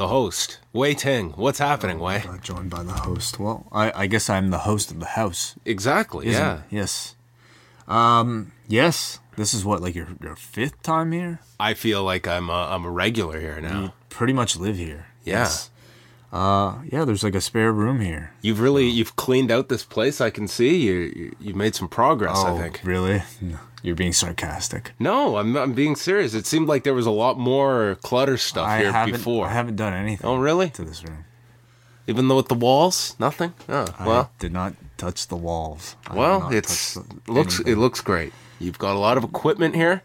the host, Wai Ting. What's happening, Wei? Got joined by the host. Well, I, I guess I'm the host of the house. Exactly, isn't yeah. it? Yes. Um. Yes. This is what like your your fifth time here. I feel like I'm a, I'm a regular here now. You pretty much live here. Yeah. Yes. Uh. Yeah. There's like a spare room here. You've really you've cleaned out this place. I can see you. you you've made some progress. I think. Oh, Really? No, You're being sarcastic. No, I'm I'm being serious. It seemed like there was a lot more clutter stuff I here haven't. before. I haven't done anything. Oh, really? To this room. Even though with the walls, nothing. Oh, well, did not touch the walls. I well, it's looks anything. it looks great. You've got a lot of equipment here.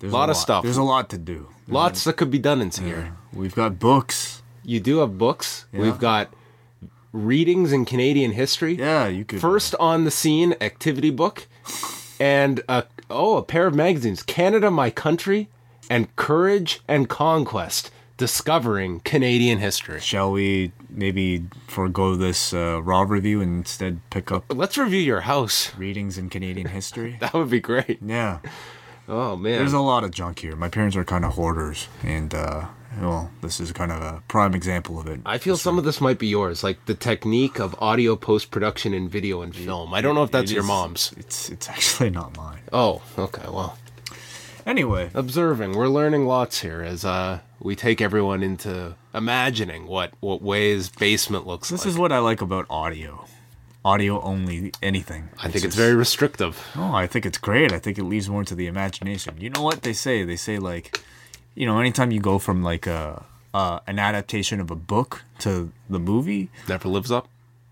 There's a lot a lot. of stuff. There's a lot to do. There's Lots that could be done in a- here. We've got books. You do have books. Yeah. We've got readings in Canadian history. Yeah, you could. First on the scene activity book, and a, oh, a pair of magazines: Canada, My Country, and Courage and Conquest: Discovering Canadian History. Shall we maybe forego this uh, raw review and instead pick up Let's review your house. readings in Canadian history? That would be great. Yeah, Oh man, there's a lot of junk here. My parents are kind of hoarders, and uh, well, this is kind of a prime example of it. I feel some of this might be yours, like the technique of audio post production in video and film. I don't know if that's It your is- mom's. It's it's actually not mine. Oh, okay. Well, Anyway, observing, we're learning lots here as uh, we take everyone into imagining what what Wai's basement looks like. this like. is what I like about audio. Audio only anything. I think it's just- very restrictive. Oh, I think it's great. I think it leaves more to the imagination. You know what they say? They say like, you know, anytime you go from like a uh, an adaptation of a book to the movie, Never lives up.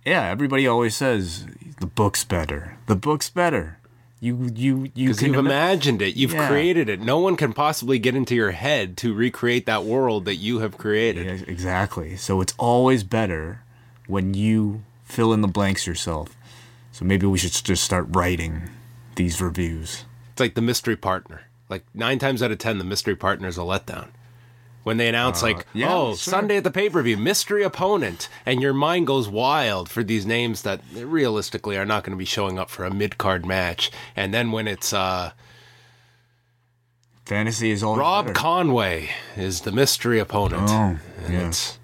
yeah, everybody always says the book's better. The book's better. You you you Because can you've ima- imagined it, you've Yeah. created it. No one can possibly get into your head to recreate that world that you have created. Yeah, exactly. So it's always better when you fill in the blanks yourself. So maybe we should just start writing these reviews. It's like the mystery partner. Like nine times out of ten, the mystery partner is a letdown. When they announce, like, Uh, yeah, oh, sure. Sunday at the pay per view, mystery opponent, and your mind goes wild for these names that realistically are not going to be showing up for a mid card match. And then when it's uh, Fantasy is always Rob better. Conway is the mystery opponent. Oh, it's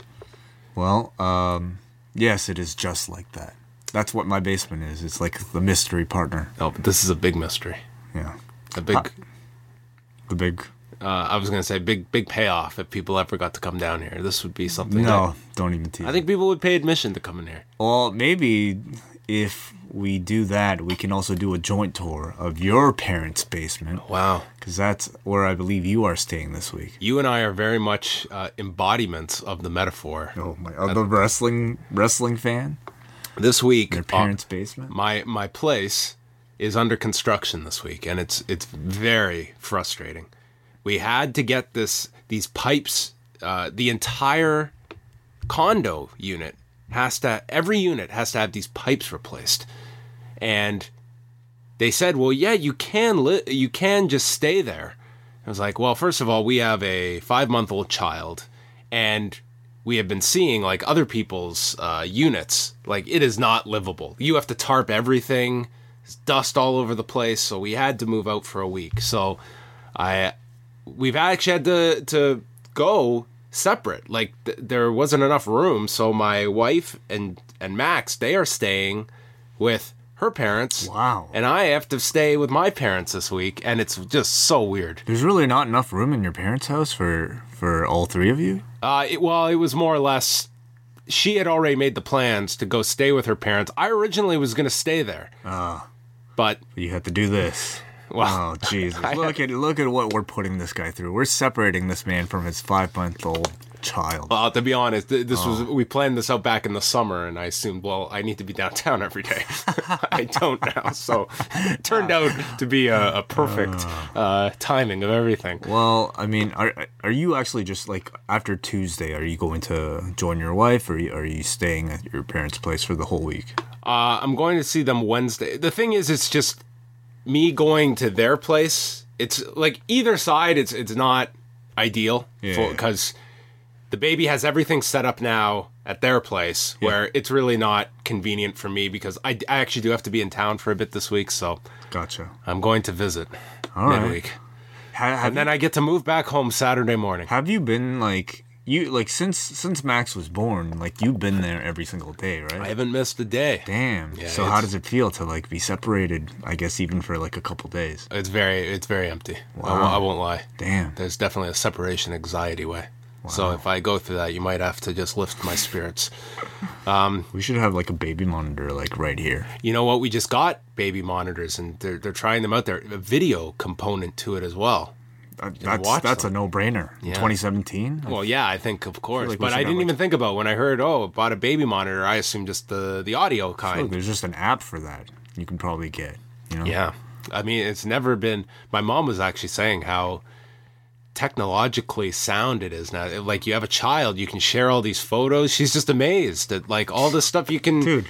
Well, um, yes, it is just like that. That's what my basement is. It's like the mystery partner. oh, but this is a big mystery. Yeah. A big, The big. uh, I was going to say big, big payoff if people ever got to come down here. This would be something. No, don't even that- tease. I think people would pay admission to come in here. Well, maybe if we do that, we can also do a joint tour of your parents' basement. Wow. Because that's where I believe you are staying this week. You and I are very much uh, embodiments of the metaphor. Oh, my other wrestling wrestling fan? This week, Their uh, parents' basement? my my place is under construction this week, and it's it's very frustrating. We had to get this these pipes. Uh, the entire condo unit has to every unit has to have these pipes replaced, and they said, "Well, yeah, you can li- you can just stay there." I was like, "Well, first of all, we have a five month old child, and we have been seeing like other people's uh, units. Like it is not livable. You have to tarp everything. Dust all over the place. So we had to move out for a week. So I we've actually had to to go separate. Like th- there wasn't enough room. So my wife and and Max they are staying with her parents. Wow. And I have to stay with my parents this week, and it's just so weird. There's really not enough room in your parents' house for for all three of you. Uh, it, well, it was more or less. She had already made the plans to go stay with her parents. I originally was going to stay there, But You have to do this. Wow. Oh Jesus! look at look at what we're putting this guy through. We're separating this man from his five month old child. well, to be honest, th- this was Oh. we planned this out back in the summer, and I assumed, well, I need to be downtown every day. I don't now, so it turned out to be a, a perfect uh, timing of everything. Well, I mean, are are you actually just like after Tuesday? Are you going to join your wife, or are you, staying at your parents' place for the whole week? Uh, I'm going to see them Wednesday. The thing is, it's just me going to their place. It's like either side. It's it's not ideal Yeah. The baby has everything set up now at their place, where it's really not convenient for me because I, I actually do have to be in town for a bit this week. So Gotcha. I'm going to visit All right. midweek, Ha- have, and then I get to move back home Saturday morning. have you been like you like since since Max was born? Like you've been there every single day, right? I haven't missed a day. Damn. Yeah, so how does it feel to like be separated? I guess even for like a couple days. It's very it's very empty. Wow. won't, I won't lie. Damn. There's definitely a separation anxiety way. So if I go through that, you might have to just lift my spirits. Um, we should have like a baby monitor like right here. You know what? We just got baby monitors, and they're they're trying them out there. A video component to it as well. That- That's that's them. a no brainer. Yeah. 2017. Well, yeah, I think of course, like but I didn't like- even think about when I heard oh bought a baby monitor. I assumed just the the audio kind. there's just an app for that. You can probably get. You know. Yeah, I mean it's never been. My mom was actually saying how technologically sound it is now. Like you have a child, you can share all these photos. She's just amazed at like all this stuff you can. Dude.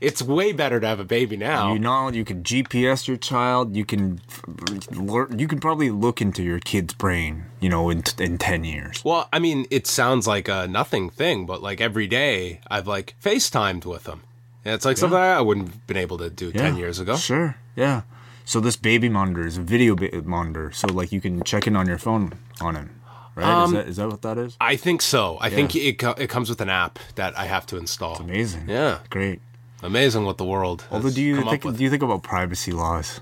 it's way better to have a baby now. You know, you can GPS your child. You can, learn, you can probably look into your kid's brain. You know, in in ten years. Well, I mean, it sounds like a nothing thing, but like every day I've like FaceTimed with them. And it's like something I wouldn't have been able to do 10 years ago. Sure. Yeah. So this baby monitor is a video ba- monitor. So like you can check in on your phone on him. Right? Um, is that is that what that is? I think so. I think it, co- it comes with an app that I have to install. Amazing. Yeah. Great. Amazing what the world has Although, do you think do you think about privacy laws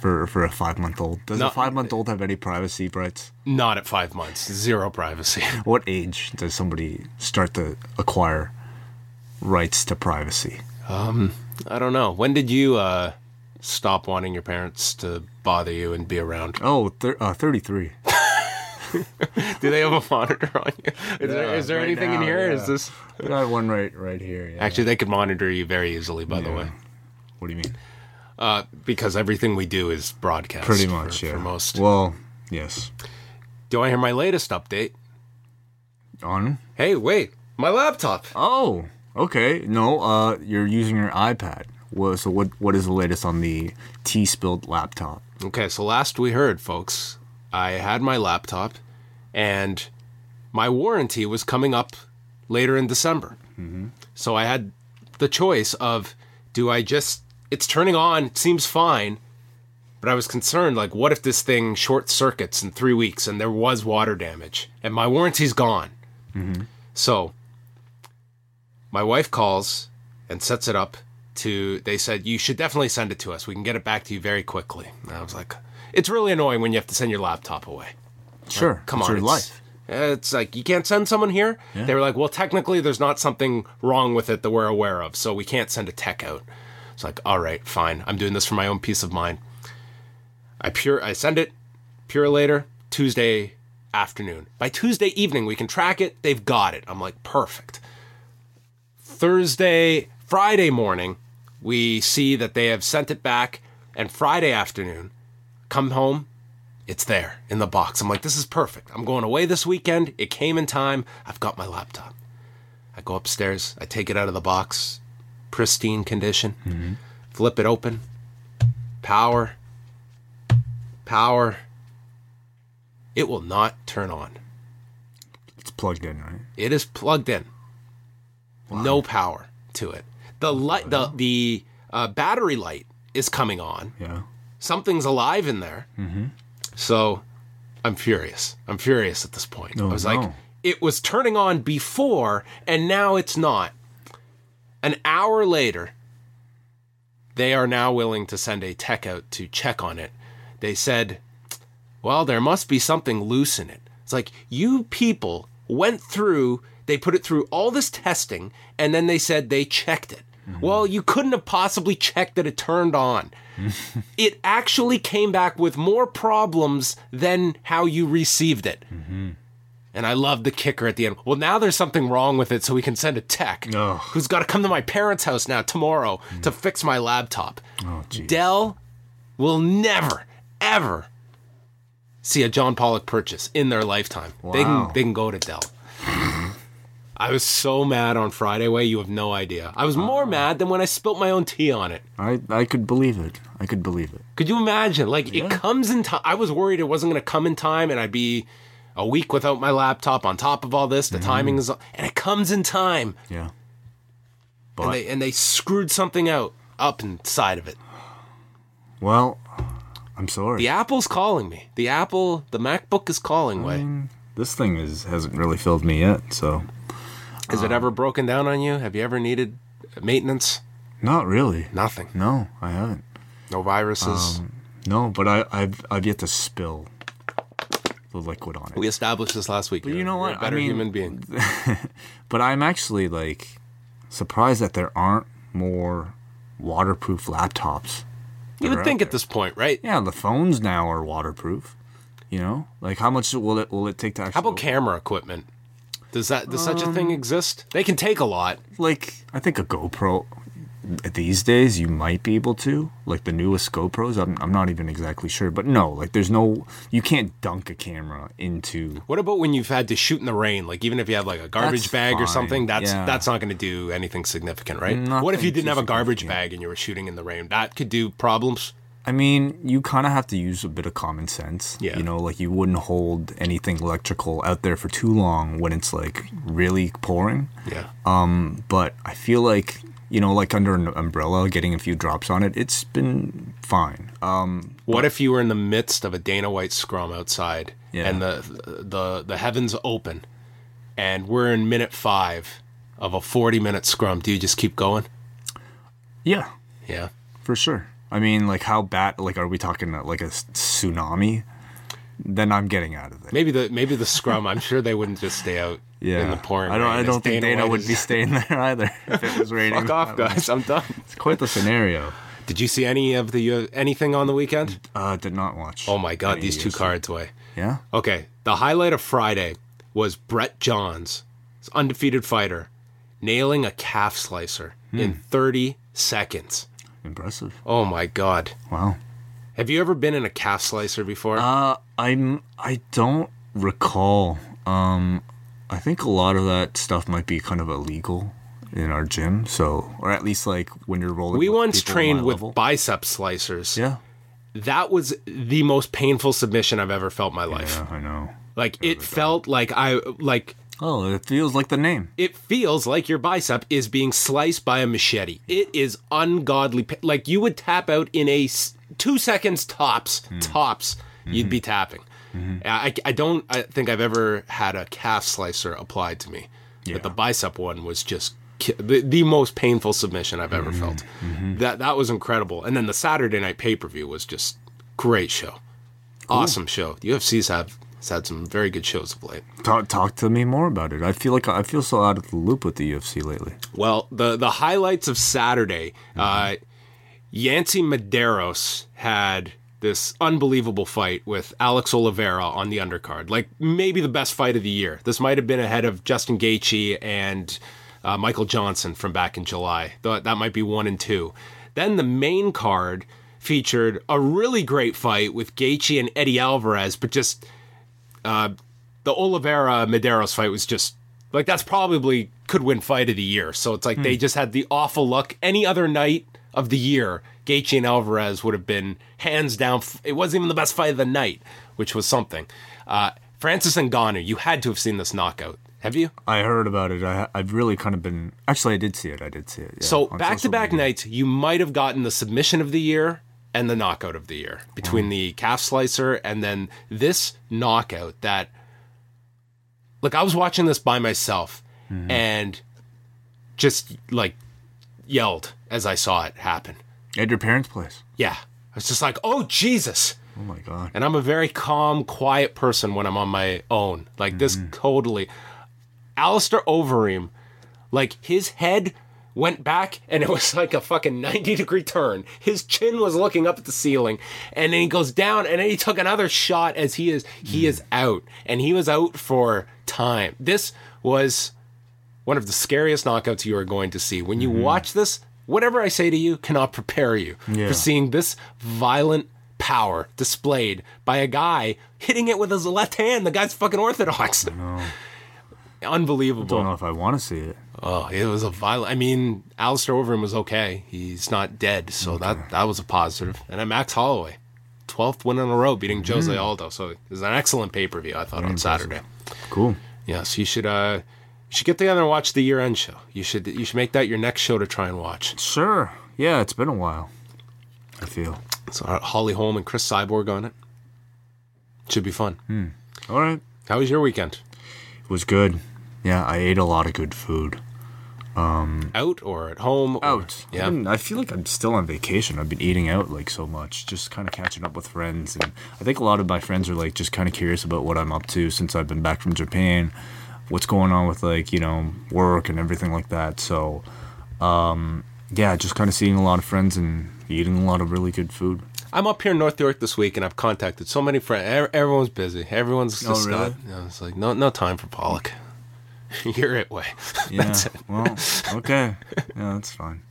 for for a five month old? Does a five month old have any privacy rights? Not at five months. Zero privacy. What age does somebody start to acquire rights to privacy? Um, I don't know. When did you uh, stop wanting your parents to bother you and be around? Oh, thir- uh, 33. Do they have a monitor on you? Is there, is there right anything in now, here? Is yeah. this I got one right right here. Yeah. actually they could monitor you very easily? By the way, what do you mean? uh, because everything we do is broadcast. Pretty for- much, yeah. For most. Well, yes. Do I hear my latest update? On. Hey, wait, my laptop. Oh, okay. No, uh, you're using your iPad. Well, so what? What is the latest on the tea spilled laptop? Okay, so last we heard, folks, I had my laptop, and my warranty was coming up later in December. Mm-hmm. So I had the choice of do I just it's turning on, it seems fine, but I was concerned like what if this thing short circuits in 3 weeks and there was water damage and my warranty's gone. Mm-hmm. So my wife calls and sets it up to they said you should definitely send it to us. We can get it back to you very quickly. And I was like it's really annoying when you have to send your laptop away. Sure. Come it's on, your it's- life. It's like you can't send someone here. They were like, well, technically, there's not something wrong with it that we're aware of, so we can't send a tech out. It's like, all right, fine. I'm doing this for my own peace of mind. I pure, I send it. Pure later Tuesday afternoon. By Tuesday evening, we can track it. They've got it. I'm like, perfect. Thursday, Friday morning, we see that they have sent it back, and Friday afternoon, come home, it's there in the box. I'm like, this is perfect. I'm going away this weekend. It came in time. I've got my laptop. I go upstairs. I take it out of the box, pristine condition. Mm-hmm. Flip it open. Power. Power. It will not turn on. It's plugged in, right? It is plugged in. No power to it. The light, the the uh, battery light is coming on. Yeah. something's alive in there. Mm-hmm. So I'm furious. I'm furious at this point. Oh, I was like, it was turning on before, and now it's not. An hour later, they are now willing to send a tech out to check on it. They said, well, there must be something loose in it. It's like, you people went through, they put it through all this testing, and then they said they checked it. Mm-hmm. Well, you couldn't have possibly checked that it turned on. it actually came back with more problems than how you received it. Mm-hmm. And I love the kicker at the end. Well, now there's something wrong with it, so we can send a tech Ugh. who's got to come to my parents' house now tomorrow mm. to fix my laptop. Oh. Dell will never, ever see a John Pollock purchase in their lifetime. They Wow. can they can go to Dell. I was so mad on Friday, Wai you have no idea. I was more uh, mad than when I spilt my own tea on it. I I could believe it. I could believe it. Could you imagine? Like it comes in time. I was worried it wasn't going to come in time, and I'd be a week without my laptop. On top of all this, the mm-hmm. timing is, and it comes in time, Yeah. and they and they screwed something out up inside of it. well, I'm sorry. The Apple's calling me. The Apple, the MacBook is calling. Way This thing is hasn't really filled me yet, so is it ah. ever broken down on you? Have you ever needed maintenance? not really. Nothing. No, I haven't. No viruses. Um, no, but I, I've I've yet to spill the liquid on it. we established this last week. you You're- know you're what? A I better mean- human being. But I'm actually like surprised that there aren't more waterproof laptops. You would think at this point, right? Yeah, the phones now are waterproof. You know, like how much will it will it take to actually? How about camera equipment? Does that does such a Um, thing exist? They can take a lot. like I think a GoPro these days you might be able to like the newest GoPros. I'm I'm not even exactly sure, but no, like there's no you can't dunk a camera into. What about when you've had to shoot in the rain? Like even if you have like a garbage That's bag or fine, something, that's yeah. that's not going to do anything significant, right? Nothing what if you didn't have a garbage bag and you were shooting in the rain? That could do problems. I mean, you kind of have to use a bit of common sense. Yeah. You know, like you wouldn't hold anything electrical out there for too long when it's like really pouring. Yeah. Um, But I feel like you know, like under an umbrella, getting a few drops on it, it's been fine. Um, What if you were in the midst of a Dana White scrum outside Yeah. and the the the heavens open and we're in minute 5 of a 40 minute scrum? Do you just keep going? yeah, Yeah. for sure. I mean, like how bad? Like, are we talking like a tsunami? Then I'm getting out of it. Maybe the maybe the scrum, I'm sure they wouldn't just stay out Yeah, in the pouring I don't. rain I don't think Dana White would is- be staying there either if it was raining. Fuck off, guys. I'm done. It's quite the scenario. Did you see any of the uh, anything on the weekend? Uh, did not watch. Oh my god, these two cards Wai. Yeah. Okay, the highlight of Friday was Brett Johns, undefeated fighter, nailing a calf slicer in 30 seconds. Impressive. Oh my god. Wow. Have you ever been in a calf slicer before? Uh, I'm. I don't recall. Um, I think a lot of that stuff might be kind of illegal in our gym. So, or at least like when you're rolling. we once trained with level. bicep slicers. Yeah. That was the most painful submission I've ever felt in my life. Yeah, I know. Like it felt like I like Oh, it feels like the name. it feels like your bicep is being sliced by a machete. It is ungodly. pa- Like you would tap out in a s- two seconds tops. Hmm. Tops, you'd be mm-hmm. tapping. Mm-hmm. I, I don't. I think I've ever had a calf slicer applied to me, yeah. but the bicep one was just ki- the, the most painful submission I've ever mm-hmm. felt. That that was incredible. And then the Saturday night pay per view was just great show, awesome show. The UFC's have has had some very good shows of late. Talk, talk to me more about it. I feel like I feel so out of the loop with the UFC lately. Well, the the highlights of Saturday, uh, Yancy Medeiros had this unbelievable fight with Alex Oliveira on the undercard. Like maybe the best fight of the year. This might have been ahead of Justin Gaethje and uh, Michael Johnson from back in July. Th- That might be one and two. Then the main card featured a really great fight with Gaethje and Eddie Alvarez, but just uh, the Oliveira Medeiros fight was just like that's probably could win fight of the year. So it's like they just had the awful luck. Any other night of the year, Gaethje and Alvarez would have been hands down. It wasn't even the best fight of the night, which was something. Uh, Francis and Ngannou, you had to have seen this knockout. Have you? I heard about it. I, I've really kind of been. Actually, I did see it. I did see it. yeah, So back to back nights, you might have gotten the submission of the year and the knockout of the year between mm. the calf slicer and then this knockout that look, I was watching this by myself mm-hmm. and just like yelled as I saw it happen. At your parents' place. Yeah. I was just like, oh Jesus. Oh my god. And I'm a very calm, quiet person when I'm on my own. Like this mm-hmm. totally. Alistair Overeem, like his head went back and it was like a fucking 90 degree turn. His chin was looking up at the ceiling and then he goes down and then he took another shot as he is he is out and he was out for time. This was one of the scariest knockouts you are going to see. When you mm-hmm. watch this, whatever I say to you cannot prepare you Yeah. for seeing this violent power displayed by a guy hitting it with his left hand. The guy's fucking orthodox. Unbelievable. I Don't know if I want to see it. Oh, it was a violent. I mean, Alistair Overeem was okay. He's not dead, so that that was a positive. And then Max Holloway, twelfth win in a row, beating Jose Aldo. So it was an excellent pay per view. I thought on Saturday. Cool. Yes, you should. uh You should get together and watch the year end show. You should. You should make that your next show to try and watch. Sure. Yeah, it's been a while. I feel. So uh, Holly Holm and Cris Cyborg on it. Should be fun. Hmm. All right. How was your weekend? It was good. Yeah, I ate a lot of good food. Out or at home? or- Out. Yeah. Been- I feel like I'm still on vacation. I've been eating out like so much, just kind of catching up with friends, and I think a lot of my friends are like just kind of curious about what I'm up to since I've been back from Japan, what's going on with like you know work and everything like that. So, um, yeah, just kind of seeing a lot of friends and eating a lot of really good food. I'm up here in North York this week, and I've contacted so many friends. Everyone's busy. Everyone's just Oh, really? got. You know, it's like no, no time for Pollock. You're it way. Yeah. That's it. well, okay. Yeah, that's fine.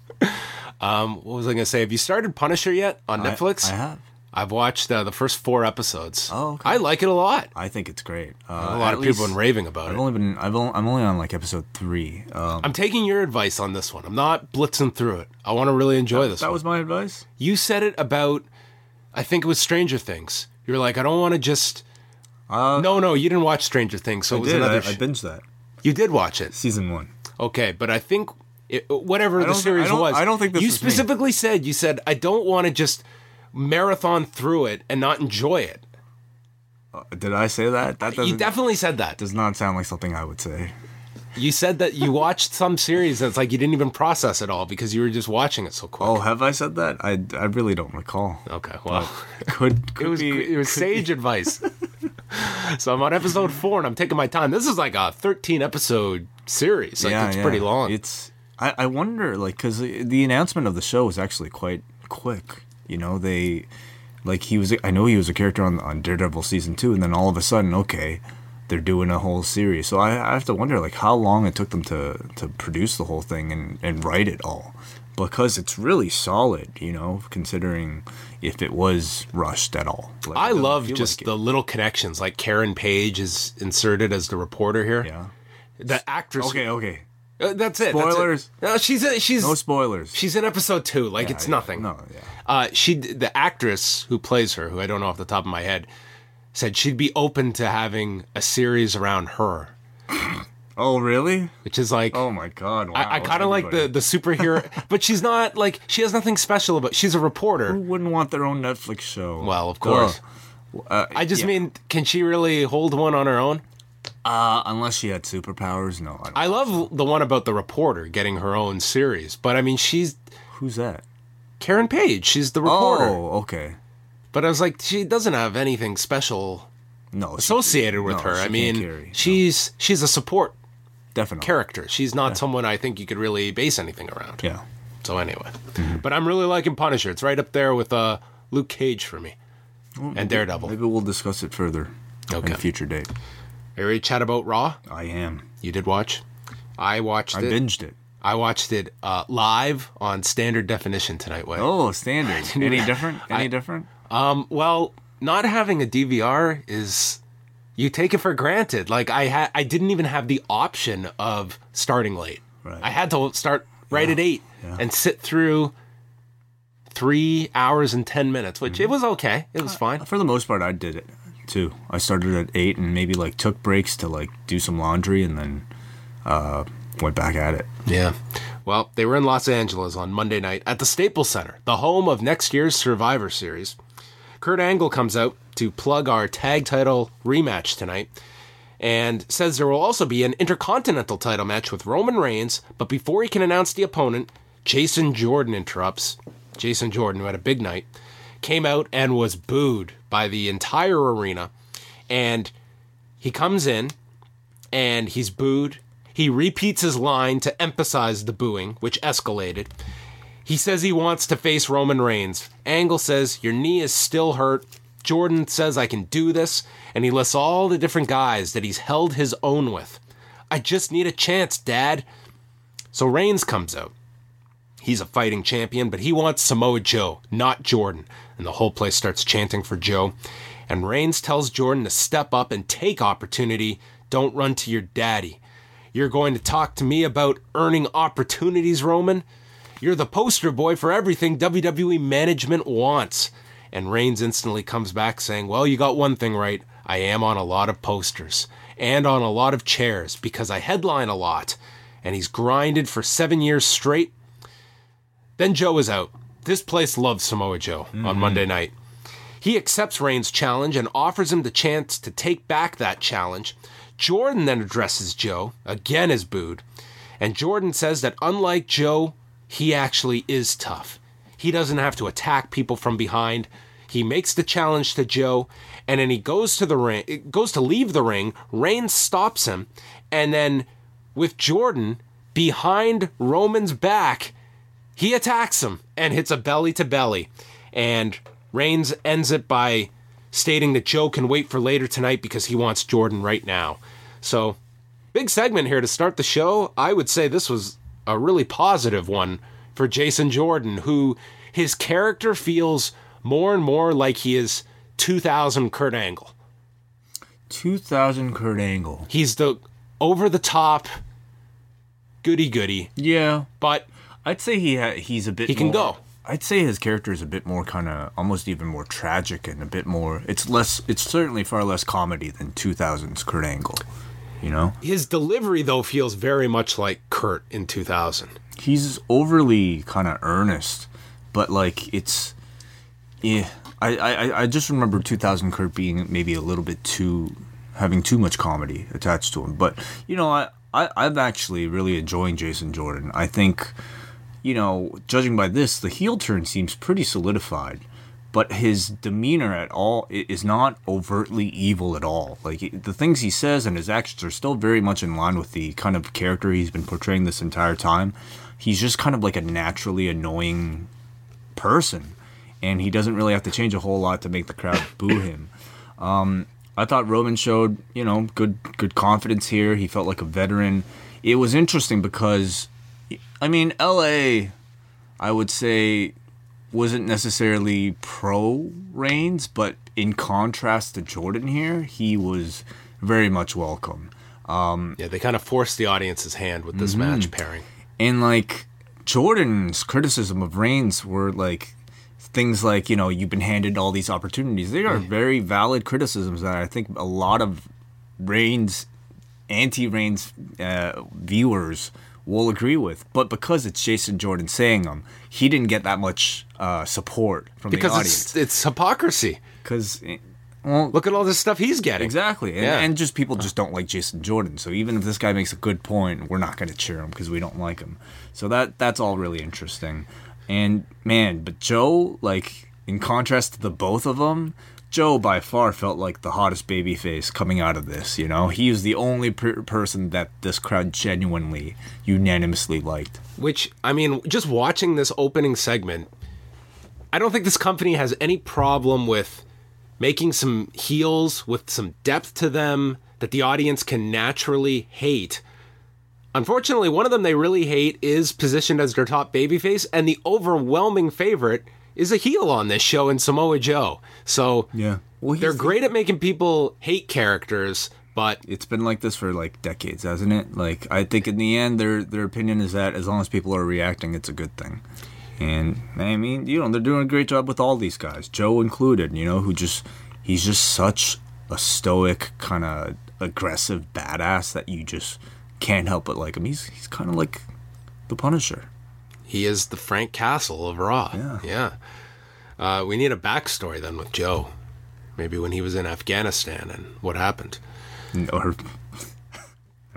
Um, what was I gonna say? Have you started Punisher yet on I- Netflix? I, have. I've watched uh, the first four episodes. Oh, okay. I like it a lot. I think it's great. Uh, a lot of people have been raving about I've it. only been. I've only, I'm only on like episode three. Um, I'm taking your advice on this one. I'm not blitzing through it. I want to really enjoy this. that one. was my advice. You said it about. I think it was Stranger Things. You were like, I don't want to just. Uh, no, no, you didn't watch Stranger Things, so it I was did. Another. I sh- binged that you did watch it. season one. Okay, but I think it, whatever the series I was, I don't think this you was me. specifically said you said I don't want to just marathon through it and not enjoy it. Uh, did I say that? That You definitely said that. does not sound like something I would say. You said that you watched some series and it's like you didn't even process it all because you were just watching it so quick. Oh, have I said that? I, I really don't recall. Okay, well, Could, could it was be, it was sage advice. so I'm on episode four and I'm taking my time. This is like a 13 episode series. Like it's pretty long. It's I, I wonder like because the announcement of the show was actually quite quick. You know they like he was I know he was a character on on Daredevil season two, and then all of a sudden okay. They're doing a whole series, so I, I have to wonder like how long it took them to to produce the whole thing and, and write it all, because it's really solid, you know, considering if it was rushed at all. Like, I love just like the little connections. Like Karen Page is inserted as the reporter here. yeah. The actress. Okay, okay. Uh, that's it. that's it. Spoilers. No, she's in, she's No spoilers. she's in episode two. Like it's Yeah, nothing. No, yeah. Uh, she the actress who plays her, who I don't know off the top of my head, said she'd be open to having a series around her, Oh, really? which is like. Oh my god! Wow. I, I kind of like the, the superhero, but she's not like she has nothing special about. She's a reporter. Who wouldn't want their own Netflix show? Well, of course. Uh, I just yeah. mean, can she really hold one on her own? uh, unless she had superpowers, no. I. I love the one about the reporter getting her own series, but I mean, she's Who's that? Karen Page. She's the reporter. Oh, okay. But I was like, she doesn't have anything special No, she- associated with no, her. I mean, carry, no. she's she's a support definitely character. She's not someone I think you could really base anything around. Yeah. So anyway, but I'm really liking Punisher. It's right up there with uh, Luke Cage for me and Daredevil. Maybe we'll discuss it further Okay. in a future date. Are you ready to chat about Raw? I am. You did watch. I watched I it. binged it. I watched it uh, live on standard definition tonight. Way. Oh, standard. Any different? Any different? Um, well, not having a DVR is you take it for granted. Like I had, I didn't even have the option of starting late. Right. I had to start right at eight and sit through three hours and ten minutes, which Mm-hmm. it was okay. It was fine. For the most part, I did it too. I started at eight and maybe like took breaks to like do some laundry and then uh, went back at it. Yeah. Well, they were in Los Angeles on Monday night at the Staples Center, the home of next year's Survivor Series. Kurt Angle comes out to plug our tag title rematch tonight and says there will also be an intercontinental title match with Roman Reigns, but before he can announce the opponent, Jason Jordan interrupts. Jason Jordan, who had a big night, came out and was booed by the entire arena. And he comes in and he's booed. He repeats his line to emphasize the booing, which escalated. He says he wants to face Roman Reigns. Angle says, Your knee is still hurt. Jordan says, I can do this. And he lists all the different guys that he's held his own with. I just need a chance, Dad. So Reigns comes out. He's a fighting champion, but he wants Samoa Joe, not Jordan. And the whole place starts chanting for Joe. And Reigns tells Jordan to step up and take opportunity. Don't run to your daddy. You're going to talk to me about earning opportunities, Roman? You're the poster boy for everything WWE management wants. And Reigns instantly comes back saying, Well, you got one thing right. I am on a lot of posters and on a lot of chairs because I headline a lot. And he's grinded for seven years straight. Then Joe is out. This place loves Samoa Joe mm-hmm. on Monday night. He accepts Reigns' challenge and offers him the chance to take back that challenge. Jordan then addresses Joe, again is booed, and Jordan says that unlike Joe, he actually is tough. He doesn't have to attack people from behind. He makes the challenge to Joe, and then he goes to the ring, goes to leave the ring. Reigns stops him, and then with Jordan behind Roman's back, he attacks him and hits a belly to belly. And Reigns ends it by stating that Joe can wait for later tonight because he wants Jordan right now. So, big segment here to start the show. I would say this was a really positive one for Jason Jordan, who his character feels more and more like he is 2000 Kurt Angle. 2000 Kurt Angle. He's the over the top goody goody. Yeah, but I'd say he ha- he's a bit. He can more, go. I'd say his character is a bit more kind of almost even more tragic and a bit more. It's less. It's certainly far less comedy than 2000's Kurt Angle. You know, his delivery though feels very much like Kurt in 2000. He's overly kind of earnest, but like it's, yeah. I, I I just remember 2000 Kurt being maybe a little bit too having too much comedy attached to him. But you know, I, I I'm actually really enjoying Jason Jordan. I think, you know, judging by this, the heel turn seems pretty solidified but his demeanor at all is not overtly evil at all. Like the things he says and his actions are still very much in line with the kind of character he's been portraying this entire time. He's just kind of like a naturally annoying person, and he doesn't really have to change a whole lot to make the crowd boo him. Um, I thought Roman showed, you know, good good confidence here. He felt like a veteran. It was interesting because, I mean, L.A. I would say wasn't necessarily pro Reigns, but in contrast to Jordan here, he was very much welcome. Um, yeah, they kind of forced the audience's hand with this mm-hmm. match pairing. And like Jordan's criticism of Reigns were like things like, you know, you've been handed all these opportunities. They are mm. very valid criticisms that I think a lot of Reigns, anti Reigns uh, viewers will agree with. But because it's Jason Jordan saying them, he didn't get that much uh, support from because the audience. It's, it's hypocrisy. Because eh, well, look at all this stuff he's getting. Exactly, and, yeah. and just people just don't like Jason Jordan. So even if this guy makes a good point, we're not going to cheer him because we don't like him. So that that's all really interesting. And man, but Joe, like in contrast to the both of them, Joe by far felt like the hottest babyface coming out of this. You know, he was the only per- person that this crowd genuinely, unanimously liked. Which I mean, just watching this opening segment, I don't think this company has any problem with making some heels with some depth to them that the audience can naturally hate. Unfortunately, one of them they really hate is positioned as their top babyface, and the overwhelming favorite is a heel on this show in Samoa Joe. So yeah, well, they're great at making people hate characters, but it's been like this for like decades, hasn't it? Like I think in the end, their their opinion is that as long as people are reacting, it's a good thing. And I mean, you know, they're doing a great job with all these guys, Joe included. You know, who just he's just such a stoic kind of aggressive badass that you just can't help but like him. He's he's kind of like the Punisher. He is the Frank Castle of Raw. Yeah. Yeah. Uh, we need a backstory then with Joe. Maybe when he was in Afghanistan and what happened. Or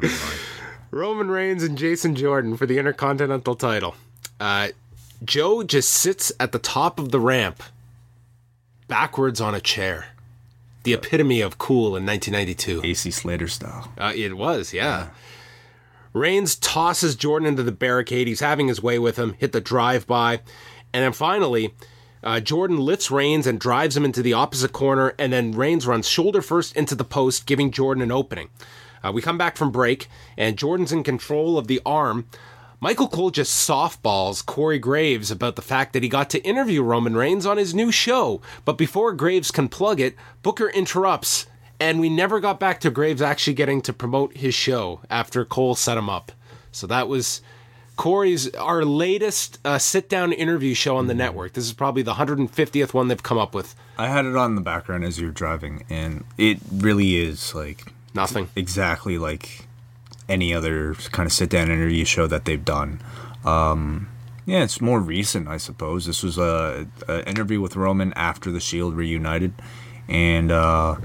Roman Reigns and Jason Jordan for the Intercontinental title. Uh, Joe just sits at the top of the ramp, backwards on a chair. The epitome of cool in 1992. AC Slater style. Uh, it was, yeah. yeah. Reigns tosses Jordan into the barricade. He's having his way with him, hit the drive by. And then finally, uh, Jordan lifts Reigns and drives him into the opposite corner. And then Reigns runs shoulder first into the post, giving Jordan an opening. Uh, we come back from break, and Jordan's in control of the arm. Michael Cole just softballs Corey Graves about the fact that he got to interview Roman Reigns on his new show. But before Graves can plug it, Booker interrupts, and we never got back to Graves actually getting to promote his show after Cole set him up. So that was Corey's our latest uh, sit down interview show on the network. This is probably the 150th one they've come up with. I had it on in the background as you're driving, and it really is like Nothing. exactly like any other kind of sit down interview show that they've done. Um, yeah, it's more recent, I suppose. This was a, a interview with Roman after the Shield reunited, and uh,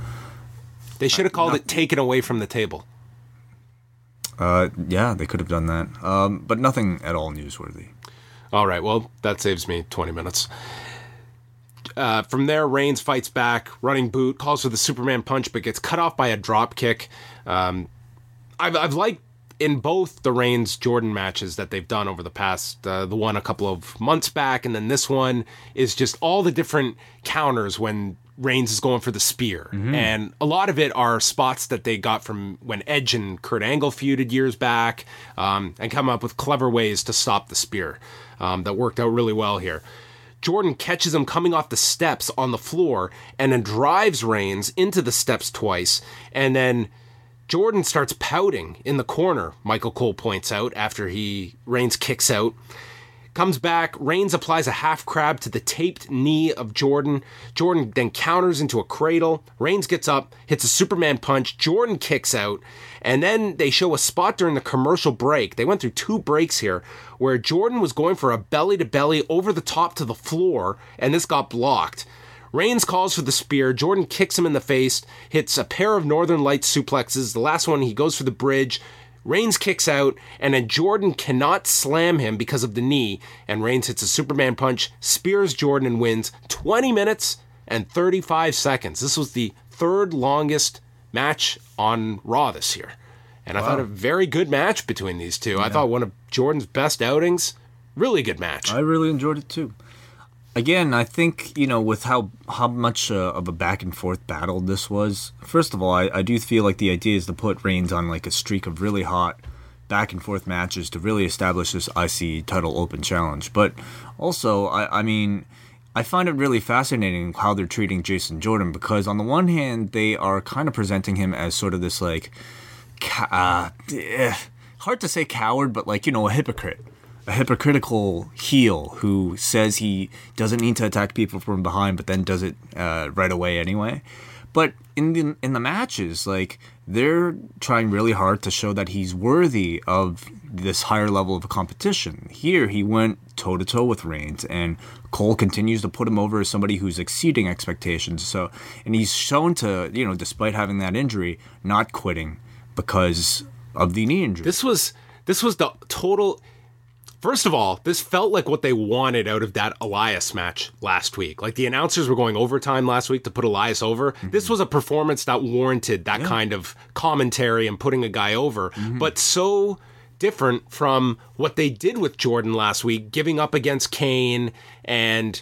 They should have called it "Taken Away from the Table." uh, yeah, they could have done that. Um, but nothing at all newsworthy. All right, well, that saves me 20 minutes. Uh, from there, Reigns fights back, running boot, calls for the Superman punch, but gets cut off by a drop kick. Um, I've, I've liked in both the Reigns Jordan matches that they've done over the past, uh, the one a couple of months back, and then this one is just all the different counters when Reigns is going for the spear. And a lot of it are spots that they got from when Edge and Kurt Angle feuded years back um, and come up with clever ways to stop the spear um, that worked out really well here. Jordan catches him coming off the steps on the floor and then drives Reigns into the steps twice. And then Jordan starts pouting in the corner, Michael Cole points out after he Reigns kicks out. Comes back, Reigns applies a half crab to the taped knee of Jordan. Jordan then counters into a cradle. Reigns gets up, hits a Superman punch. Jordan kicks out. And then they show a spot during the commercial break. They went through two breaks here where Jordan was going for a belly to belly over the top to the floor, and this got blocked. Reigns calls for the spear. Jordan kicks him in the face, hits a pair of Northern Lights suplexes. The last one, he goes for the bridge. Reigns kicks out, and then Jordan cannot slam him because of the knee. And Reigns hits a Superman punch, spears Jordan, and wins 20 minutes and 35 seconds. This was the third longest match on Raw this year. And I thought a very good match between these two. I thought one of Jordan's best outings. Really good match. I really enjoyed it too. Again, I think you know with how how much uh, of a back and forth battle this was. First of all, I, I do feel like the idea is to put Reigns on like a streak of really hot back and forth matches to really establish this IC title open challenge. But also, I, I mean, I find it really fascinating how they're treating Jason Jordan because on the one hand, they are kind of presenting him as sort of this like, uh, eh, hard to say coward, but like you know a hypocrite a hypocritical heel who says he doesn't need to attack people from behind, but then does it uh, right away anyway. But in the in the matches, like they're trying really hard to show that he's worthy of this higher level of competition. Here, he went toe to toe with Reigns, and Cole continues to put him over as somebody who's exceeding expectations. So, and he's shown to, you know, despite having that injury, not quitting because of the knee injury. This was this was the total. First of all, this felt like what they wanted out of that Elias match last week. Like the announcers were going overtime last week to put Elias over. Mm-hmm. This was a performance that warranted that kind of commentary and putting a guy over, mm-hmm. but so different from what they did with Jordan last week, giving up against Kane and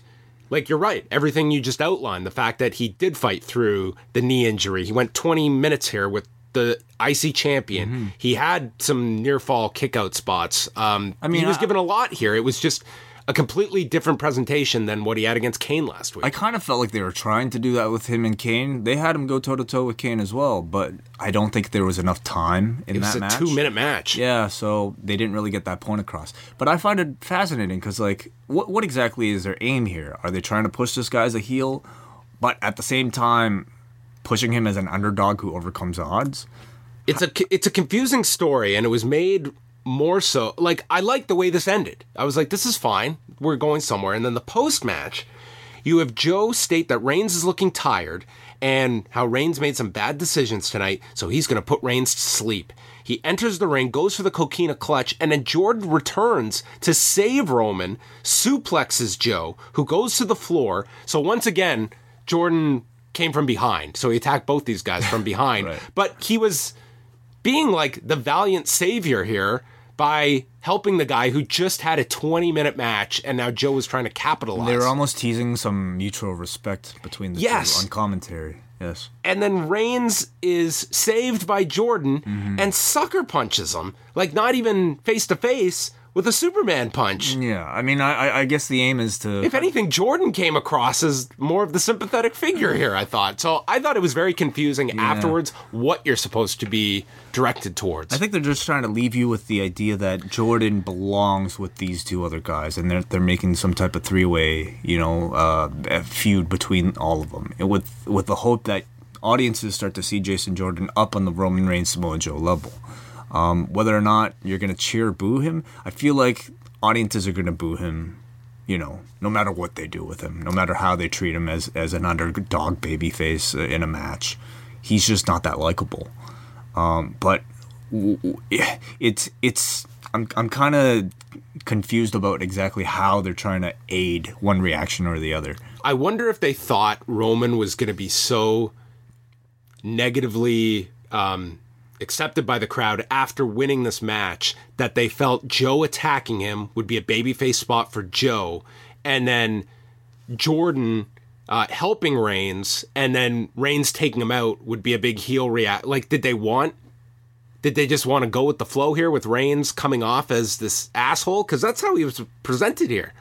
like you're right, everything you just outlined, the fact that he did fight through the knee injury. He went 20 minutes here with the IC champion. He had some near fall kick out spots. Um, I mean, he was I- given a lot here. It was just a completely different presentation than what he had against Kane last week. I kind of felt like they were trying to do that with him and Kane. They had him go toe to toe with Kane as well, but I don't think there was enough time in it was that a match. two minute match. Yeah, so they didn't really get that point across. But I find it fascinating because, like, what what exactly is their aim here? Are they trying to push this guy as a heel, but at the same time pushing him as an underdog who overcomes odds? it's a it's a confusing story and it was made more so like I like the way this ended. I was like this is fine. We're going somewhere and then the post match you have Joe state that Reigns is looking tired and how Reigns made some bad decisions tonight, so he's going to put Reigns to sleep. He enters the ring, goes for the coquina clutch, and then Jordan returns to save Roman, suplexes Joe, who goes to the floor. So once again, Jordan came from behind. So he attacked both these guys from behind. Right. But he was being like the valiant savior here by helping the guy who just had a 20 minute match and now Joe was trying to capitalize. They were almost teasing some mutual respect between the Yes. two on commentary. Yes. and then Reigns is saved by Jordan Mm-hmm. and sucker punches him, like not even face to face with a Superman punch. Yeah. I mean, I, I- guess the aim is to. If anything, Jordan came across as more of the sympathetic figure here, I thought. So I thought it was very confusing afterwards what you're supposed to be directed towards. I think they're just trying to leave you with the idea that Jordan belongs with these two other guys, and they're they're making some type of three way, you know, uh, feud between all of them, and with with the hope that audiences start to see Jason Jordan up on the Roman Reigns Samoa Joe level. Um, whether or not you're gonna cheer or boo him, I feel like audiences are gonna boo him. You know, no matter what they do with him, no matter how they treat him as as an underdog babyface uh, in a match, he's just not that likable but w- w- it's it's I'm I'm kind of confused about exactly how they're trying to aid one reaction or the other. I wonder if they thought Roman was going to be so negatively um, accepted by the crowd after winning this match that they felt Joe attacking him would be a babyface spot for Joe, and then Jordan uh, helping Reigns, and then Reigns taking him out would be a big heel react. Like, did they want? Did they just want to go with the flow here with Reigns coming off as this asshole? Because that's how he was presented here.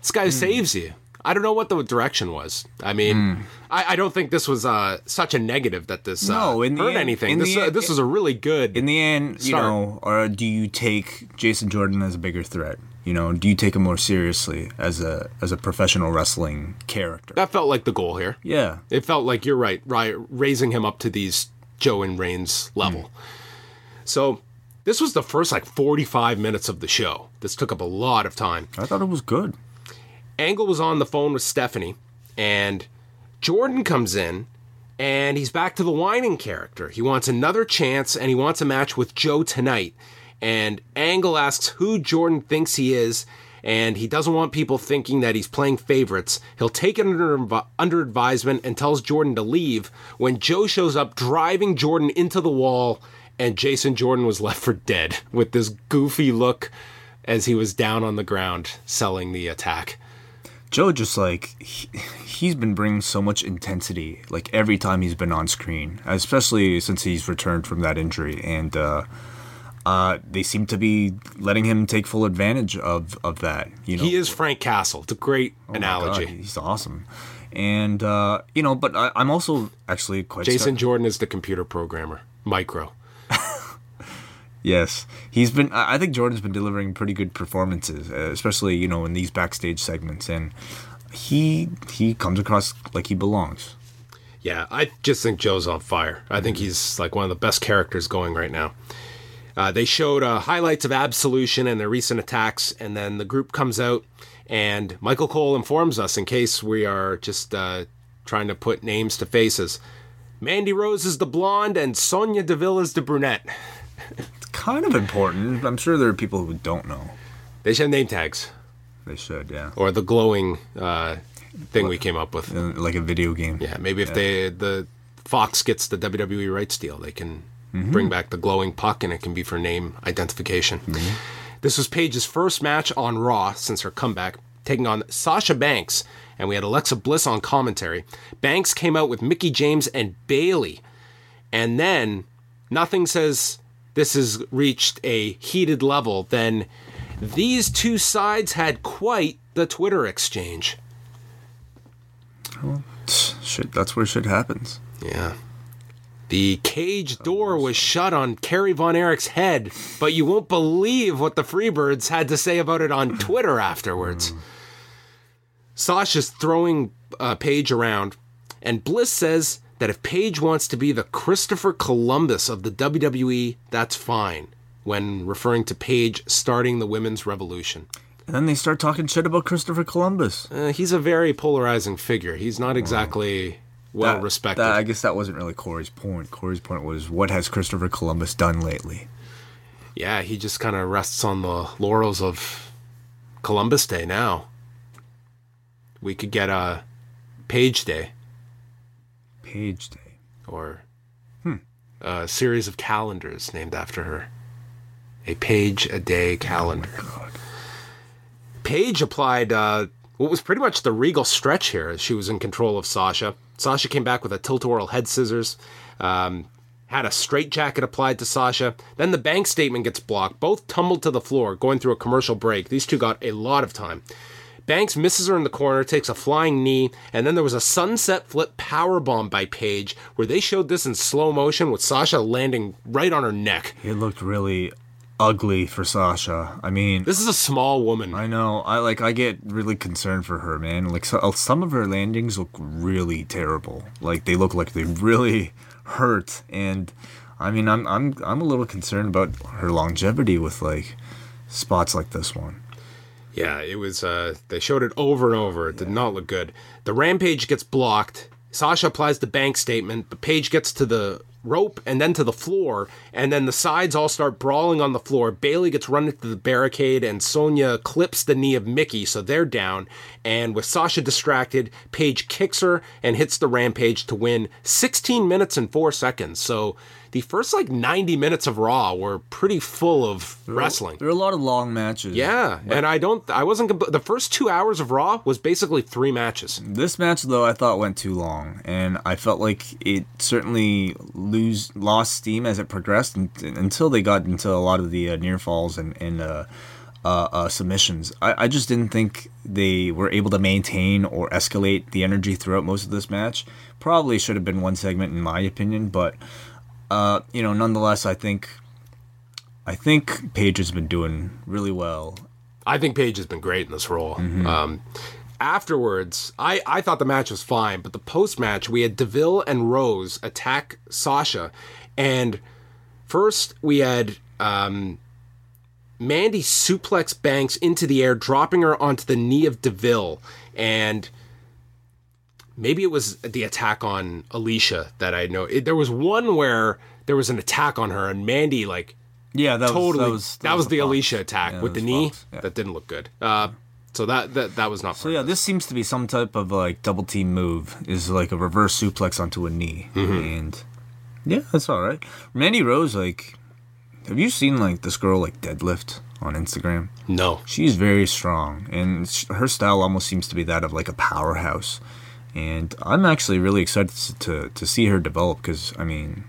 This guy Hmm. saves you. I don't know what the direction was. I mean, I, I don't think this was uh, such a negative that this uh. No, in the hurt end- anything. in This uh, end- this was a really good. In the end, you Start. know, or do you take Jason Jordan as a bigger threat? You know, do you take him more seriously as a as a professional wrestling character? that felt like the goal here. Yeah, It felt like you're right, right, raising him up to these Joe and Reigns level. Hmm. So this was the first like 45 minutes of the show. This took up a lot of time. I thought it was good. Angle was on the phone with Stephanie, and Jordan comes in, and he's back to the whining character. He wants another chance, and he wants a match with Joe tonight. And Angle asks who Jordan thinks he is, and he doesn't want people thinking that he's playing favorites. He'll take it under, under advisement and tells Jordan to leave when Joe shows up, driving Jordan into the wall, and Jason Jordan was left for dead with this goofy look as he was down on the ground selling the attack. Joe just like he, he's been bringing so much intensity like every time he's been on screen, especially since he's returned from that injury, and uh, uh, they seem to be letting him take full advantage of of that. You know, He is Frank Castle. It's a great Oh analogy. God, he's awesome, and uh, you know, but I, I'm also actually quite Jason Jordan is the computer programmer, Micro. Yes, he's been. I think Jordan's been delivering pretty good performances, uh, especially you know in these backstage segments, and he he comes across like he belongs. Yeah, I just think Joe's on fire. I think he's like one of the best characters going right now. Uh, they showed uh, highlights of Absolution and their recent attacks, and then the group comes out, and Michael Cole informs us, in case we are just uh, trying to put names to faces. Mandy Rose is the blonde, and Sonya Deville is the brunette. It's kind of important. I'm sure there are people who don't know. They should have name tags, They should, yeah, or the glowing uh, thing we came up with. Uh, like a video game. Yeah, maybe if they the Fox gets the WWE rights deal, they can bring back the glowing puck, and it can be for name identification. This was Paige's first match on Raw since her comeback, taking on Sasha Banks, and we had Alexa Bliss on commentary. Banks came out with Mickie James and Bayley, and then nothing says this has reached a heated level. Then these two sides had quite the Twitter exchange. Shit, that's where shit happens. Yeah. The cage door was shut on Kerry Von Erich's head, but you won't believe what the Freebirds had to say about it on Twitter afterwards. Sasha's throwing uh, Paige around, and Bliss says that if Paige wants to be the Christopher Columbus of the WWE, that's fine, when referring to Paige starting the women's revolution. And then they start talking shit about Christopher Columbus. Uh, he's a very polarizing figure. He's not exactly well That- respected. that- I guess that wasn't really Corey's point. Corey's point was, what has Christopher Columbus done lately? Yeah, he just kind of rests on the laurels of Columbus Day now. We could get a Page Day Paige Day. or a series of calendars named after her. A page a day calendar. Page applied uh, what was pretty much the regal stretch here as she was in control of Sasha. Sasha came back with a tilt-a-whirl head scissors, um, had a straight jacket applied to Sasha. Then the bank statement gets blocked. Both tumbled to the floor, going through a commercial break. These two got a lot of time. Banks misses her in the corner, takes a flying knee, and then there was a sunset flip power bomb by Paige, where they showed this in slow motion with Sasha landing right on her neck. It looked really ugly for Sasha. I mean, This is a small woman. I know. I like. I get really concerned for her, man. Like so, uh, some of her landings look really terrible. Like they look like they really hurt, and I mean, I'm I'm I'm a little concerned about her longevity with like spots like this one. Yeah, it was. Uh, they showed it over and over. It did not look good. The rampage gets blocked. Sasha applies the bank statement, but Paige gets to the rope and then to the floor, and then the sides all start brawling on the floor. Bayley gets run into the barricade, and Sonya clips the knee of Mickie, so they're down. And with Sasha distracted, Paige kicks her and hits the rampage to win 16 minutes and four seconds. So the first like 90 minutes of Raw were pretty full of wrestling. There were a lot of long matches. Yeah, and I don't. I wasn't. compl- The first two hours of Raw was basically three matches. This match, though, I thought went too long, and I felt like it certainly lose lost steam as it progressed un- until they got into a lot of the uh, near falls and, and uh, uh, uh, submissions. I, I just didn't think they were able to maintain or escalate the energy throughout most of this match. Probably should have been one segment, in my opinion, but uh, you know, nonetheless, I think I think Paige has been doing really well. I think Paige has been great in this role. Um, afterwards, I, I thought the match was fine, but the post match, we had Deville and Rose attack Sasha. And first, we had um, Mandy suplex Banks into the air, dropping her onto the knee of Deville. And maybe it was the attack on Alicia that I know. It, there was one where there was an attack on her, and Mandy, like, Yeah, that totally. was that was, the Fox. Alicia attack Yeah, with the knee. Yeah. That didn't look good. Uh, so that that that was not. So yeah, this seems to be some type of like double team move. Is like a reverse suplex onto a knee, and yeah, that's all right. Mandy Rose, like, have you seen like this girl like deadlift on Instagram? no. She's very strong, and her style almost seems to be that of like a powerhouse. And I'm actually really excited to to see her develop because I mean,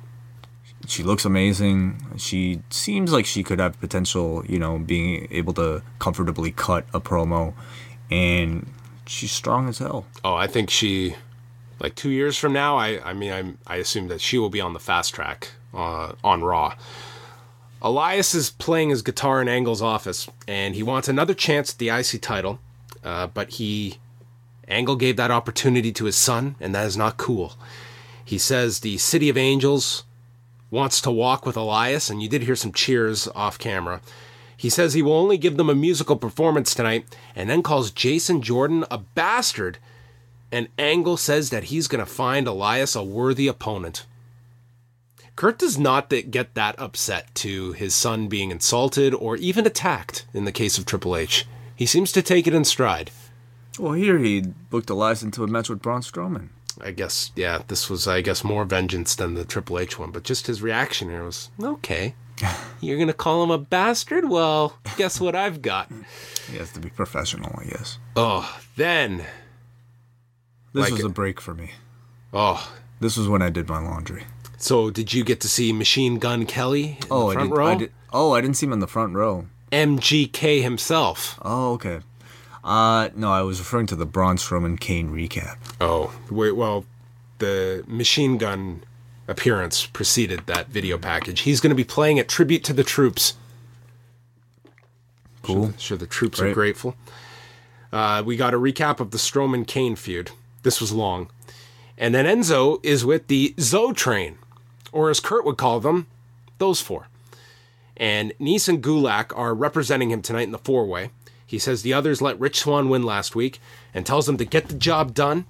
she looks amazing. She seems like she could have potential, you know, being able to comfortably cut a promo, and she's strong as hell. Oh, I think she, like two years from now, I I mean I'm I assume that she will be on the fast track uh, on Raw. Elias is playing his guitar in Angle's office, and he wants another chance at the IC title, uh, but he Angle gave that opportunity to his son, and that is not cool. He says the City of Angels wants to walk with Elias, and you did hear some cheers off camera. He says he will only give them a musical performance tonight, and then calls Jason Jordan a bastard. And Angle says that he's going to find Elias a worthy opponent. Kurt does not get that upset to his son being insulted or even attacked in the case of Triple H. He seems to take it in stride. Well, here he booked Elias into a match with Braun Strowman. I guess, yeah, this was, I guess, more vengeance than the Triple H one, but just his reaction here was okay. You're going to call him a bastard? Well, guess what I've got? He has to be professional, I guess. Oh, then, This Like was a break for me. oh, This was when I did my laundry. so did you get to see Machine Gun Kelly in Oh, the front I did, row? I did. Oh, I didn't see him in the front row. MGK himself. Oh, okay. Uh, no, I was referring to the Braun Strowman Kane recap. Oh, wait, well, the machine gun appearance preceded that video package. He's going to be playing at Tribute to the Troops. Cool. Sure, the troops are grateful. Uh, we got a recap of the Strowman Kane feud. This was long. And then Enzo is with the Zo train, or as Kurt would call them, those four. And Nese and Gulak are representing him tonight in the four way. He says the others let Rich Swann win last week and tells them to get the job done.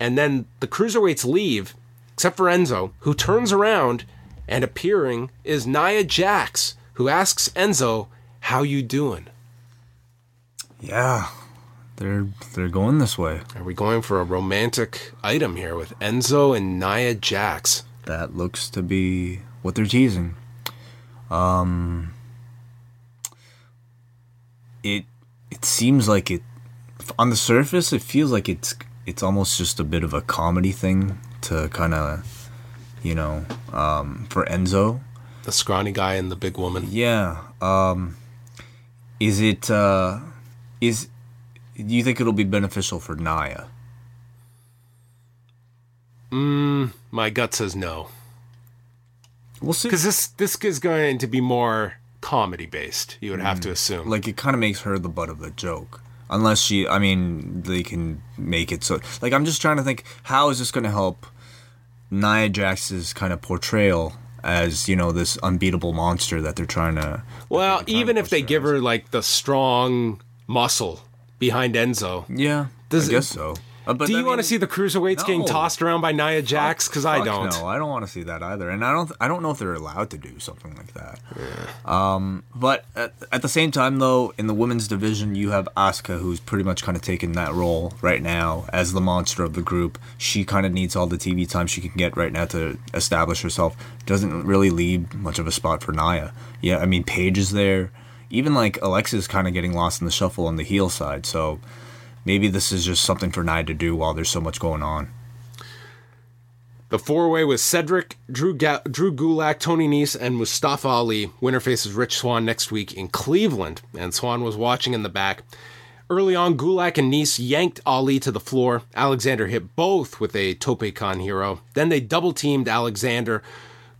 And then the cruiserweights leave, except for Enzo, who turns around and appearing is Nia Jax, who asks Enzo, "How you doing?" Yeah, they're they're going this way. Are we going for a romantic item here with Enzo and Nia Jax? That looks to be what they're teasing. Um, it it seems like it on the surface it feels like it's it's almost just a bit of a comedy thing to kind of you know um, for Enzo. The scrawny guy and the big woman. Yeah. Um, is it uh, is do you think it'll be beneficial for Nia? Mm, my gut says no. We'll see. Because this this is going to be more comedy based. You would have to mm. assume. like it kind of makes her the butt of the joke unless she i mean they can make it so like i'm just trying to think how is this going to help nia jax's kind of portrayal as you know this unbeatable monster that they're trying to well, trying even to if they give her her like the strong muscle behind Enzo, yeah Does i it- guess so Uh, but do I you want to see the cruiserweights getting tossed around by Nia Jax? Because I don't. no i don't want to see that either. And i don't i don't know if they're allowed to do something like that. Um but at, at the same time though in the women's division you have asuka who's pretty much kind of taking that role right now as the monster of the group. She kind of needs all the tv time she can get right now to establish herself. Doesn't really leave much of a spot for nia yeah i mean paige is there. Even like alexa's kind of getting lost in the shuffle on the heel side so maybe this is just something for Nia to do while there's so much going on The four way was Cedric, Drew, Ga- Drew Gulak, Tony Nese, and Mustafa Ali. Winner faces Rich Swann next week in Cleveland, and Swann was watching in the back. Early on, Gulak and Nese yanked Ali to the floor. Alexander hit both with a Tope Con Giro. Then they double teamed Alexander.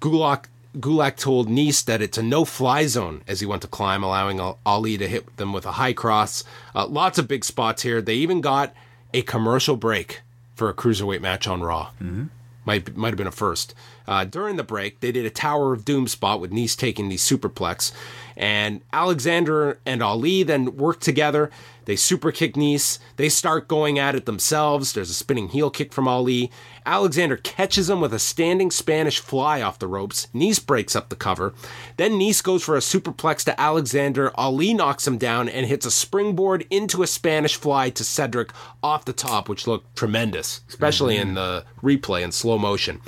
Gulak, Gulak told Nese that it's a no fly zone as he went to climb, allowing Ali to hit them with a high cross. Uh, lots of big spots here. They even got a commercial break for a cruiserweight match on Raw might might have been a first. Uh, during the break, they did a Tower of Doom spot with Nese taking the superplex, and Alexander and Ali then work together. They super kick Nese. They start going at it themselves. There's a spinning heel kick from Ali. Alexander catches him with a standing Spanish fly off the ropes. Nese breaks up the cover. Then Nese goes for a superplex to Alexander. Ali knocks him down and hits a springboard into a Spanish fly to Cedric off the top, which looked tremendous, especially in the replay in slow motion.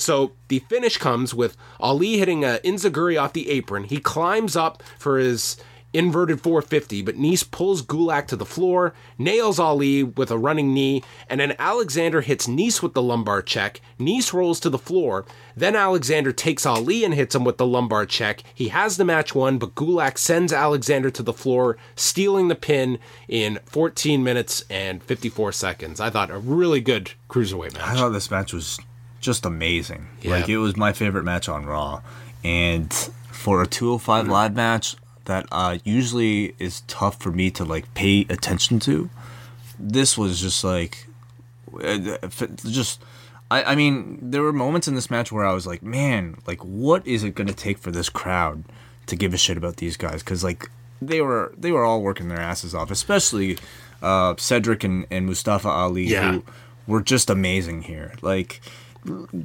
So the finish comes with Ali hitting a Enzuigiri off the apron. He climbs up for his inverted 450, but Nese pulls Gulak to the floor, nails Ali with a running knee, and then Alexander hits Nese with the lumbar check. Nese rolls to the floor. Then Alexander takes Ali and hits him with the lumbar check. He has the match won, but Gulak sends Alexander to the floor, stealing the pin in 14 minutes and 54 seconds. I thought a really good cruiserweight match. I thought this match was just amazing. Yeah. Like it was my favorite match on Raw, and for a 205 live match that uh, usually is tough for me to like pay attention to, this was just like, uh, just. I, I mean, there were moments in this match where I was like, man, like, what is it gonna take for this crowd to give a shit about these guys? Because like, they were they were all working their asses off, especially uh, Cedric and, and Mustafa Ali, Yeah. who were just amazing here. Like,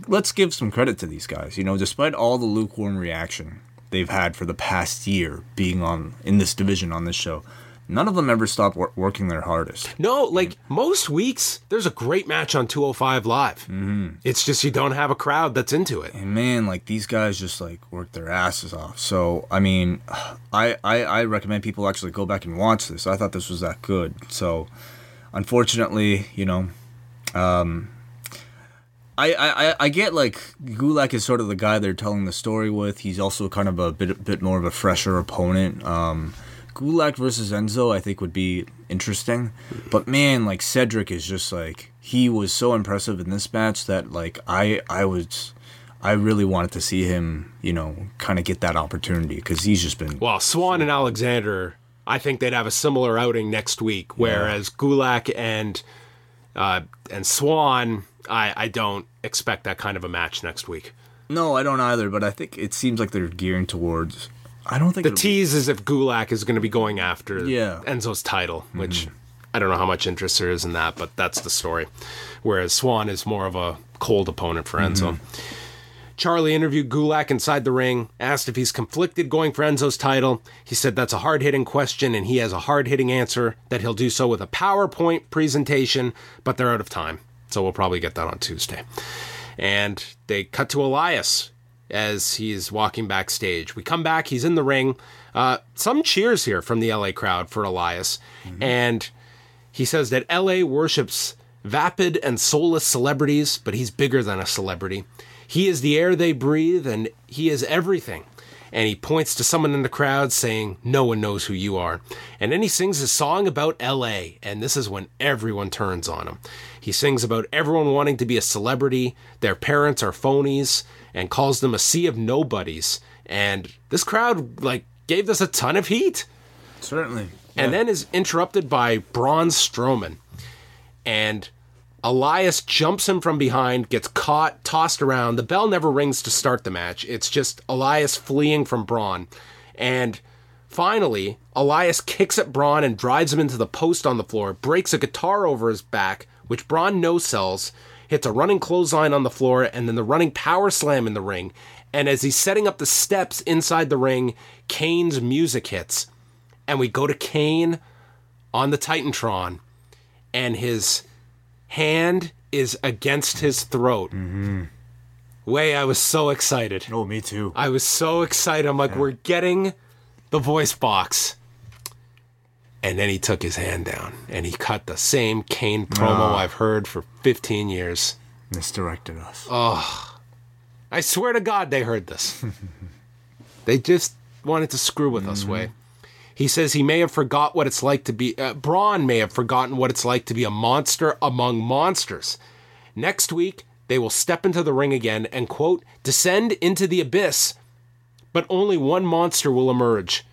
let's give some credit to these guys. You know, despite all the lukewarm reaction they've had for the past year being on in this division on this show, none of them ever stopped wor- working their hardest. No, like most weeks, there's a great match on 205 Live. Mm-hmm. It's just you don't have a crowd that's into it. And man, like these guys just like work their asses off. So I mean, I, I I recommend people actually go back and watch this. I thought this was that good. So unfortunately, you know, um, I, I, I- get like Gulak is sort of the guy they're telling the story with. He's also kind of a bit bit more of a fresher opponent. Um, Gulak versus Enzo, I think would be interesting. But man, like Cedric is just like he was so impressive in this match that like I I was I really wanted to see him, you know, kind of get that opportunity because he's just been Well, Swann and Alexander, I think they'd have a similar outing next week, whereas Gulak and uh, and Swann, I, I don't expect that kind of a match next week. no, I don't either. But I think it seems like they're gearing towards. I don't think The be- tease is if Gulak is going to be going after Yeah. Enzo's title, mm-hmm. which I don't know how much interest there is in that, but that's the story. Whereas Swann is more of a cold opponent for Enzo. Mm-hmm. Charly interviewed Gulak inside the ring, asked if he's conflicted going for Enzo's title. He said that's a hard hitting question and he has a hard hitting answer, that he'll do so with a PowerPoint presentation, but they're out of time. So we'll probably get that on Tuesday. And they cut to Elias as he's walking backstage. We come back, he's in the ring. Uh, some cheers here from the LA crowd for Elias. And he says that LA worships vapid and soulless celebrities, but he's bigger than a celebrity. He is the air they breathe, and he is everything. And he points to someone in the crowd saying, No one knows who you are. And then he sings a song about LA, and this is when everyone turns on him. He sings about everyone wanting to be a celebrity, their parents are phonies, and calls them a sea of nobodies. And this crowd, like, gave this a ton of heat Certainly. and then is interrupted by Braun Strowman. And Elias jumps him from behind, gets caught, tossed around. The bell never rings to start the match. It's just Elias fleeing from Braun. And finally, Elias kicks at Braun and drives him into the post on the floor, breaks a guitar over his back, which Braun no sells, hits a running clothesline on the floor, and then the running power slam in the ring. And as he's setting up the steps inside the ring, Kane's music hits and we go to Kane on the Titantron, and his hand is against his throat. Mm-hmm. Way, I was so excited. Oh, me too. I was so excited. I'm like, we're getting the voice box. And then he took his hand down and he cut the same Kane promo I've heard for 15 years. Misdirected us. Oh, I swear to God, they heard this. they just wanted to screw with us, way. He says he may have forgot what it's like to be. Uh, Braun may have forgotten what it's like to be a monster among monsters. Next week, they will step into the ring again and, quote, descend into the abyss, but only one monster will emerge.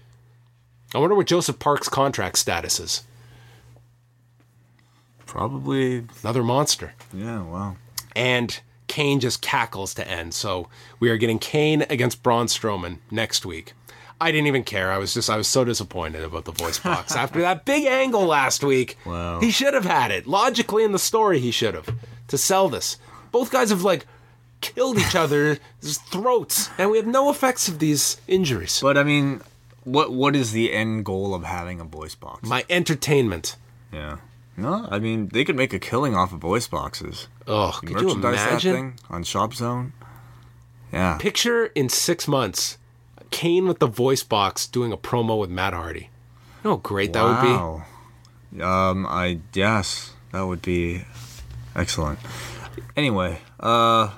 I wonder what Joseph Park's contract status is. Probably. Another monster. Yeah. Wow. and Kane just cackles to end. So we are getting Kane against Braun Strowman next week. I didn't even care. I was just I was so disappointed about the voice box after that big angle last week. Wow. He should have had it. Logically in the story he should have to sell this. Both guys have like killed each other's throats and we have no effects of these injuries. But I mean, what what is the end goal of having a voice box? My entertainment. yeah. No, I mean they could make a killing off of voice boxes. Oh, could you imagine? on Shop Zone. Yeah. Picture in six months, Kane with the voice box doing a promo with Matt Hardy. You know how great that would be? Wow. Um, I yes, that would be excellent. Anyway, uh,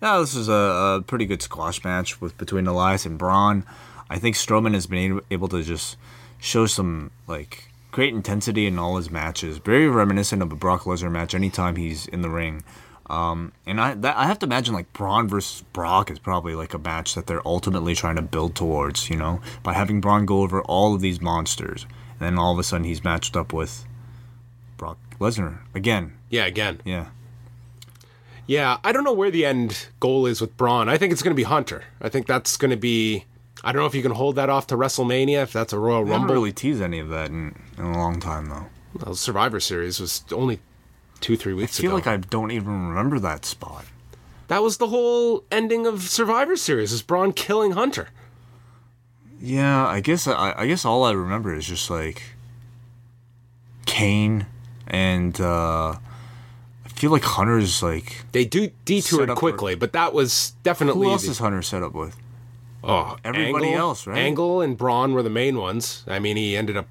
yeah, this is a, a pretty good squash match with between Elias and Braun. I think Strowman has been able to just show some like great intensity in all his matches. Very reminiscent of a Brock Lesnar match anytime he's in the ring. Um, and I that, I have to imagine like Braun versus Brock is probably like a match that they're ultimately trying to build towards, you know, by having Braun go over all of these monsters, and then all of a sudden he's matched up with Brock Lesnar again. Yeah, again. Yeah, Yeah, I don't know where the end goal is with Braun. I think it's going to be Hunter. I think that's going to be. I don't know if you can hold that off to WrestleMania, if that's a Royal I haven't Rumble. really teased any of that in, in a long time though. Well, Survivor Series was only two, three weeks I feel ago. like I don't even remember that spot. that was the whole ending of Survivor Series, is Braun killing Hunter. Yeah, I guess I, I guess all I remember is just like Kane and uh I feel like Hunter's like They do detoured up for- quickly, but that was definitely who else the- is Hunter set up with? Oh, Everybody Angle- else, right? Angle and Braun were the main ones. I mean, he ended up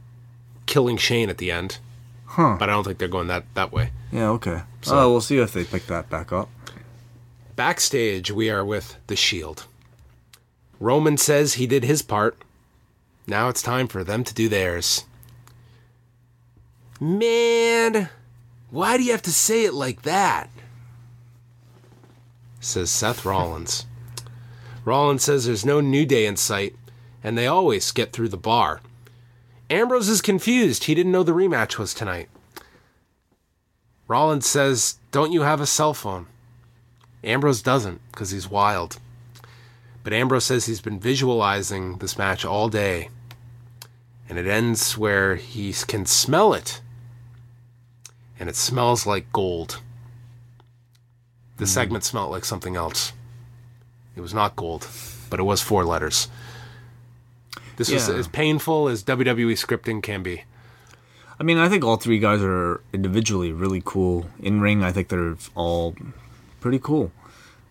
killing Shane at the end. Huh. But I don't think they're going that, that way. Yeah, okay. oh, we'll see if they pick that back up. Backstage, we are with The Shield. Roman says he did his part. Now it's time for them to do theirs. Man, why do you have to say it like that? Says Seth Rollins. Rollins says there's no new day in sight, and they always get through the bar. Ambrose is confused. He didn't know the rematch was tonight. Rollins says, Don't you have a cell phone? Ambrose doesn't because he's wild. But Ambrose says he's been visualizing this match all day. And it ends where he can smell it. And it smells like gold. The hmm. segment smelled like something else. It was not gold, but it was four letters. This was Yeah. as painful as WWE scripting can be. I mean, I think all three guys are individually really cool. In ring, I think they're all pretty cool.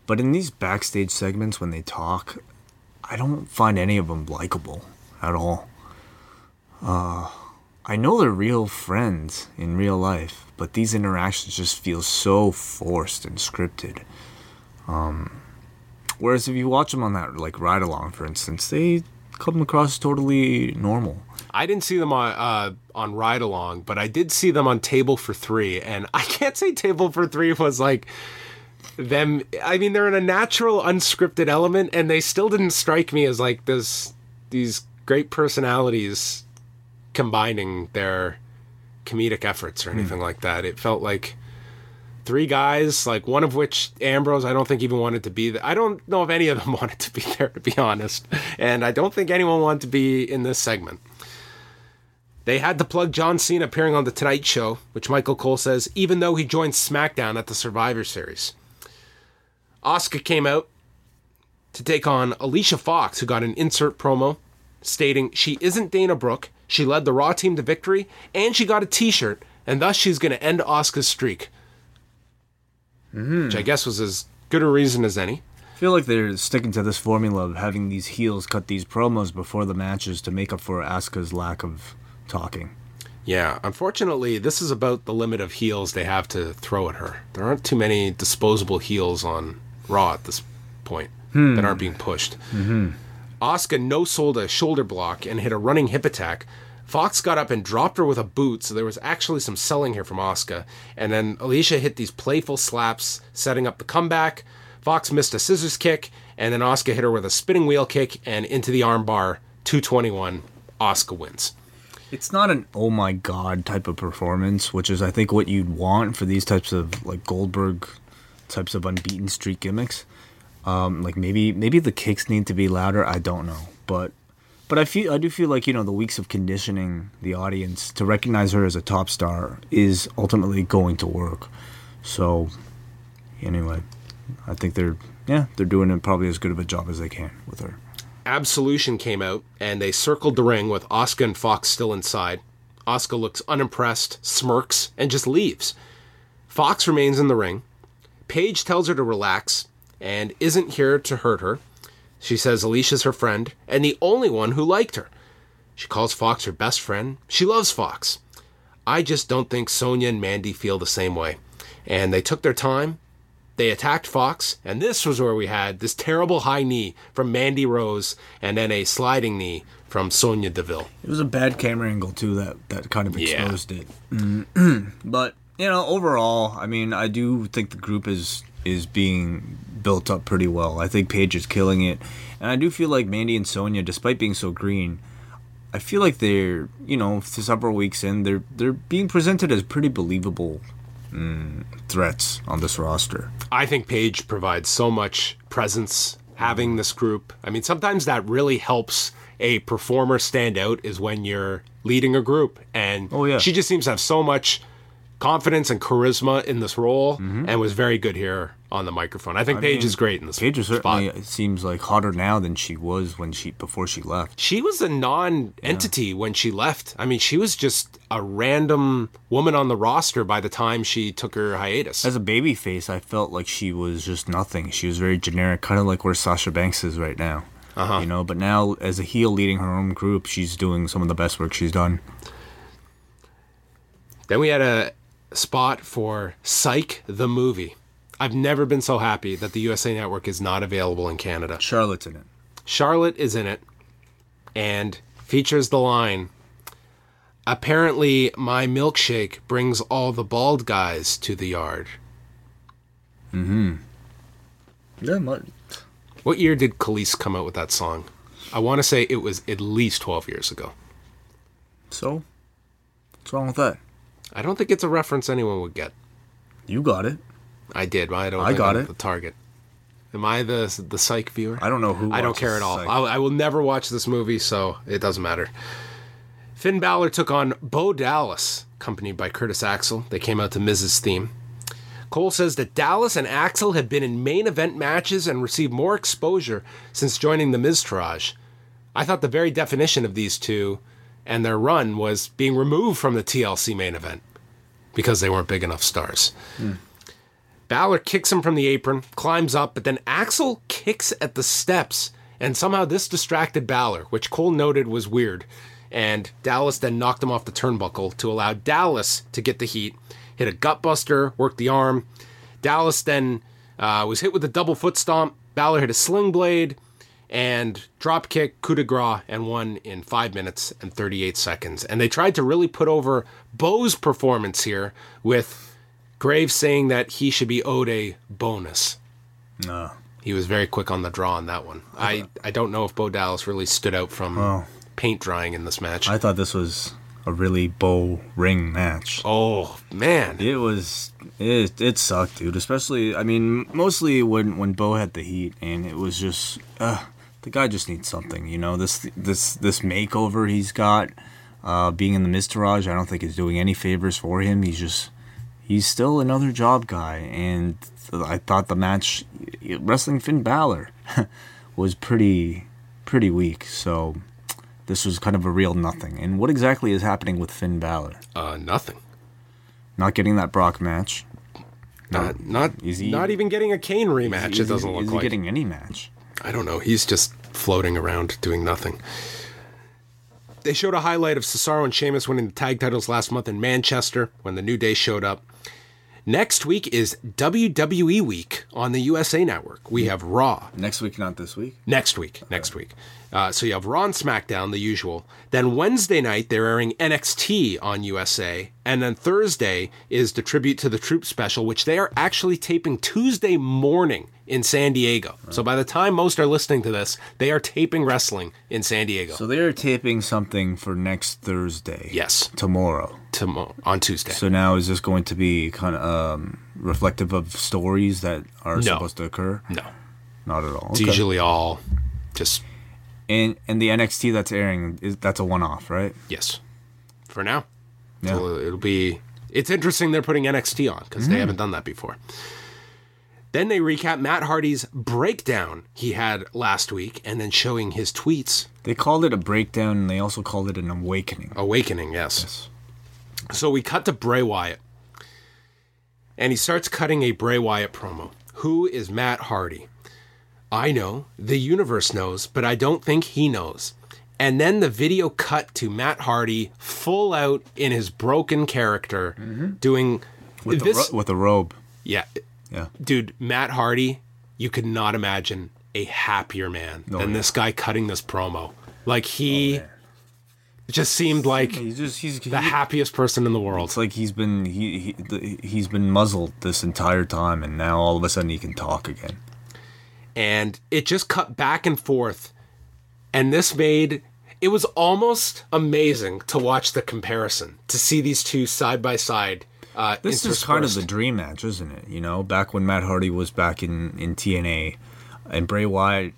But in these backstage segments when they talk, I don't find any of them likable at all. Uh, I know they're real friends in real life, but these interactions just feel so forced and scripted. Um, whereas if you watch them on that like ride along, for instance, they come across totally normal. I didn't see them on uh, on Ride Along, but I did see them on Table for Three, and I can't say Table for Three was like them. I mean, they're in a natural, unscripted element, and they still didn't strike me as like this these great personalities combining their comedic efforts or anything like that. It felt like three guys, like one of which Ambrose, I don't think even wanted to be there. I don't know if any of them wanted to be there, to be honest. And I don't think anyone wanted to be in this segment. They had to plug John Cena appearing on The Tonight Show, which Michael Cole says, even though he joined SmackDown at the Survivor Series. Asuka came out to take on Alicia Fox, who got an insert promo stating she isn't Dana Brooke, she led the Raw team to victory, and she got a t shirt, and thus she's going to end Asuka's streak. Which I guess was as good a reason as any. I feel like they're sticking to this formula of having these heels cut these promos before the matches to make up for Asuka's lack of talking. Yeah, unfortunately, this is about the limit of heels they have to throw at her. There aren't too many disposable heels on Raw at this point that aren't being pushed. Mm-hmm. Asuka no sold a shoulder block and hit a running hip attack. Fox got up and dropped her with a boot, so there was actually some selling here from Asuka. And then Alicia hit these playful slaps, setting up the comeback. Fox missed a scissors kick, and then Asuka hit her with a spinning wheel kick and into the armbar. 221. Asuka wins. It's not an oh my god type of performance, which is I think what you'd want for these types of like Goldberg types of unbeaten streak gimmicks. Um, like maybe maybe the kicks need to be louder. I don't know, but but I feel I do feel like you know the weeks of conditioning the audience to recognize her as a top star is ultimately going to work. So anyway, I think they're yeah they're doing it probably as good of a job as they can with her. Absolution came out and they circled the ring with Asuka and Fox still inside. Asuka looks unimpressed, smirks, and just leaves. Fox remains in the ring. Paige tells her to relax and isn't here to hurt her. She says Alicia's her friend and the only one who liked her. She calls Fox her best friend. She loves Fox. I just don't think Sonya and Mandy feel the same way. And they took their time. They attacked Fox, and this was where we had this terrible high knee from Mandy Rose and then a sliding knee from Sonya Deville. It was a bad camera angle too that that kind of Yeah. exposed it. but you know, overall, I mean, I do think the group is is being built up pretty well. I think Paige is killing it, and I do feel like Mandy and Sonya, despite being so green, I feel like they're you know several weeks in, they're they're being presented as pretty believable mm, threats on this roster. I think Paige provides so much presence having this group. I mean, sometimes that really helps a performer stand out is when you're leading a group. And Oh, yeah. she just seems to have so much confidence and charisma in this role and was very good here on the microphone. I think Paige mean, is great in this Paige spot. certainly it seems like hotter now than she was when she before she left. She was a non-entity when she left. I mean, she was just a random woman on the roster by the time she took her hiatus. As a baby face, I felt like she was just nothing. She was very generic, kind of like where Sasha Banks is right now. Uh-huh. You know, but now as a heel leading her own group, she's doing some of the best work she's done. Then we had a spot for Psych the movie. I've never been so happy that the USA Network is not available in Canada. Charlotte's in it. Charlotte is in it and features the line Apparently, my milkshake brings all the bald guys to the yard. Mm hmm. Yeah, my, What year did Kelis come out with that song? I want to say it was at least 12 years ago. so what's wrong with that? I don't think it's a reference anyone would get. You got it. I did, but I don't I got I'm it. the target. Am I the the psych viewer? I don't know who. I don't care at all. Psych. I, I will never watch this movie, so it doesn't matter. Finn Balor took on Bo Dallas, accompanied by Curtis Axel. They came out to Miz's theme. Cole says that Dallas and Axel have been in main event matches and received more exposure since joining the Miztourage. I thought the very definition of these two and their run was being removed from the TLC main event because they weren't big enough stars. Balor kicks him from the apron, climbs up, but then Axel kicks at the steps, and somehow this distracted Balor, which Cole noted was weird. And Dallas then knocked him off the turnbuckle to allow Dallas to get the heat, hit a gutbuster, worked the arm. Dallas then uh, was hit with a double foot stomp. Balor hit a sling blade and drop kick, coup de grace, and won in five minutes and 38 seconds. And they tried to really put over Bo's performance here with Graves saying that he should be owed a bonus. No. He was very quick on the draw on that one. I, I don't know if Bo Dallas really stood out from paint drying in this match. I thought this was a really bow ring match. oh, man. It was it it sucked, dude. Especially, I mean, mostly when when Bo had the heat, and it was just uh, the guy just needs something, you know. This this this makeover he's got, uh, being in the Miztourage, I don't think is doing any favors for him. He's just he's still another job guy, and I thought the match wrestling Finn Balor was pretty pretty weak. So this was kind of a real nothing. And what exactly is happening with Finn Balor? Uh, nothing. Not getting that Brock match. Not not Is he- not even getting a Kane rematch. Is it doesn't look is like. he getting any match? I don't know. He's just floating around doing nothing. They showed a highlight of Cesaro and Sheamus winning the tag titles last month in Manchester when the New Day showed up. Next week is WWE week on the USA Network. We have Raw Next week, not this week. next week. Next week. Uh, so you have Raw and SmackDown, the usual. Then Wednesday night, they're airing NXT on USA. And then Thursday is the Tribute to the Troops special, which they are actually taping Tuesday morning in San Diego. So by the time most are listening to this, they are taping wrestling in San Diego. So they are taping something for next Thursday. yes, Tomorrow. On Tuesday. So now is this going to be kind of um, reflective of stories that are supposed to occur? no, Not at all. it's Okay. usually all just And and the NXT that's airing is that's a one off, right? yes. For now, Yeah. So it'll be. It's interesting they're putting NXT on because they haven't done that before. Then they recap Matt Hardy's breakdown he had last week, and then showing his tweets. They called it a breakdown, and they also called it an awakening. Awakening, yes. So we cut to Bray Wyatt, and he starts cutting a Bray Wyatt promo. Who is Matt Hardy? I know, the universe knows, but I don't think he knows. And then the video cut to Matt Hardy full out in his broken character mm-hmm. doing with, this. the ro- with a robe. yeah, Yeah. dude, Matt Hardy, you could not imagine a happier man oh, than yeah. Oh, this guy cutting this promo. Like he oh, just seemed like He's just he's the happiest person in the world. It's like he's been he, he he's been muzzled this entire time, and now all of a sudden he can talk again. and it just cut back and forth and this made it was almost amazing to watch the comparison to see these two side by side uh This is kind of the dream match, isn't it? You know, back when Matt Hardy was back in in TNA, and Bray Wyatt,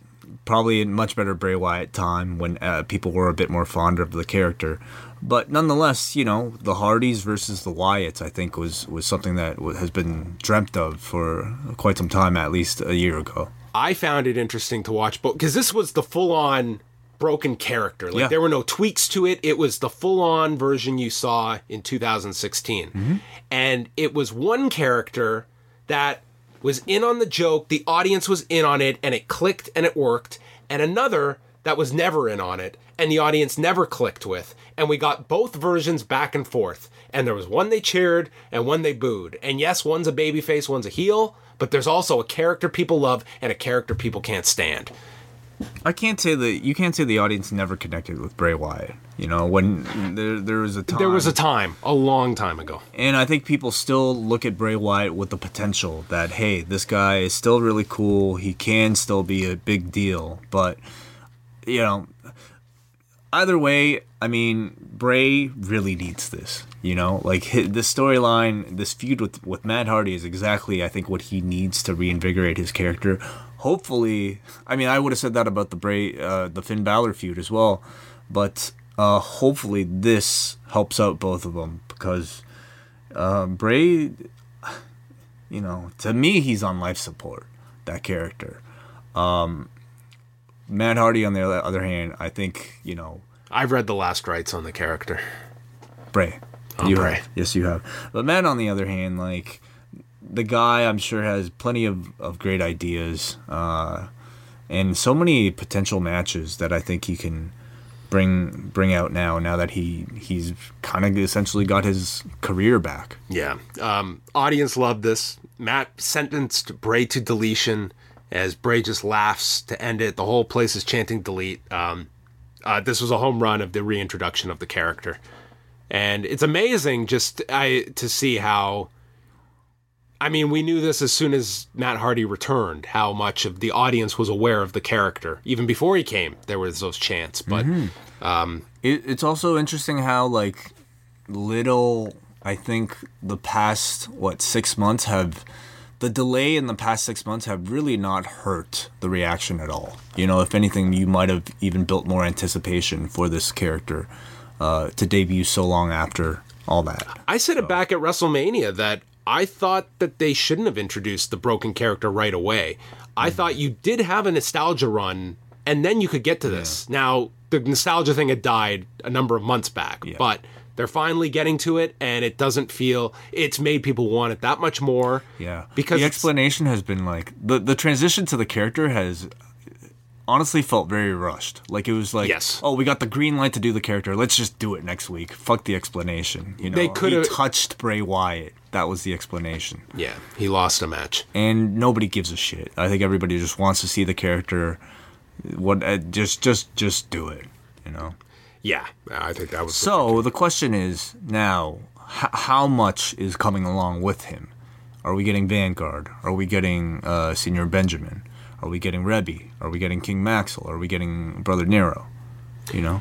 probably a much better Bray Wyatt time when uh, people were a bit more fond of the character. But nonetheless, you know, the Hardys versus the Wyatts, I think was was something that has been dreamt of for quite some time, at least a year ago. i found it interesting to watch but because this was the full on broken character like Yeah. there were no tweaks to it it was the full on version you saw in 2016 Mm-hmm. and it was one character that was in on the joke the audience was in on it and it clicked and it worked and another that was never in on it and the audience never clicked with and we got both versions back and forth and there was one they cheered and one they booed. And yes one's a babyface one's a heel but there's also a character people love and a character people can't stand I can't say that you can't say the audience never connected with Bray Wyatt. You know, when there there was a time there was a time a long time ago And I think people still look at Bray Wyatt with the potential that, hey, this guy is still really cool. He can still be a big deal. But, you know, either way, I mean, Bray really needs this. You know, like this storyline, this feud with, with Matt Hardy is exactly, I think, what he needs to reinvigorate his character. Hopefully, I mean, I would have said that about the Bray, uh, the Finn Balor feud as well. But uh, hopefully, this helps out both of them because uh, Bray, you know, to me, he's on life support. That character. Um, Matt Hardy, on the other hand, I think you know i've read the last rites on the character Bray. Oh, you Bray. have. Yes, you have. But Matt, on the other hand, like the guy I'm sure has plenty of, of great ideas uh, and so many potential matches that I think he can bring bring out now. Now that he he's kind of essentially got his career back. Yeah. Um, audience loved this. Matt sentenced Bray to deletion as Bray just laughs to end it. The whole place is chanting delete. Um, uh, this was a home run of the reintroduction of the character, and it's amazing just I to see how. I mean, we knew this as soon as Matt Hardy returned, how much of the audience was aware of the character. Even before he came, there was those chants. But It, it's also interesting how like little I think the past what six months have the delay in the past six months have really not hurt the reaction at all. You know, if anything, you might have even built more anticipation for this character uh, to debut so long after all that. I said it back at WrestleMania that I thought that they shouldn't have introduced the broken character right away. I hmm. thought you did have a nostalgia run, and then you could get to this. Now, the nostalgia thing had died a number of months back, but they're finally getting to it, and it doesn't feel it's made people want it that much more. Yeah, because the explanation has been like the the transition to the character has honestly felt very rushed. Like it was like, Yes. oh, we got the green light to do the character. Let's just do it next week. Fuck the explanation. You know, They coulda- touched Bray Wyatt. That was the explanation, yeah, he lost a match. and nobody gives a shit. I think everybody just wants to see the character. What? Uh, just, just, just do it. You know. Yeah, I think that was So the question is now, h- how much is coming along with him? Are we getting Vanguard? Are we getting uh, Señor Benjamin? Are we getting Reby? Are we getting King Maxwell? Are we getting Brother Nero? You know,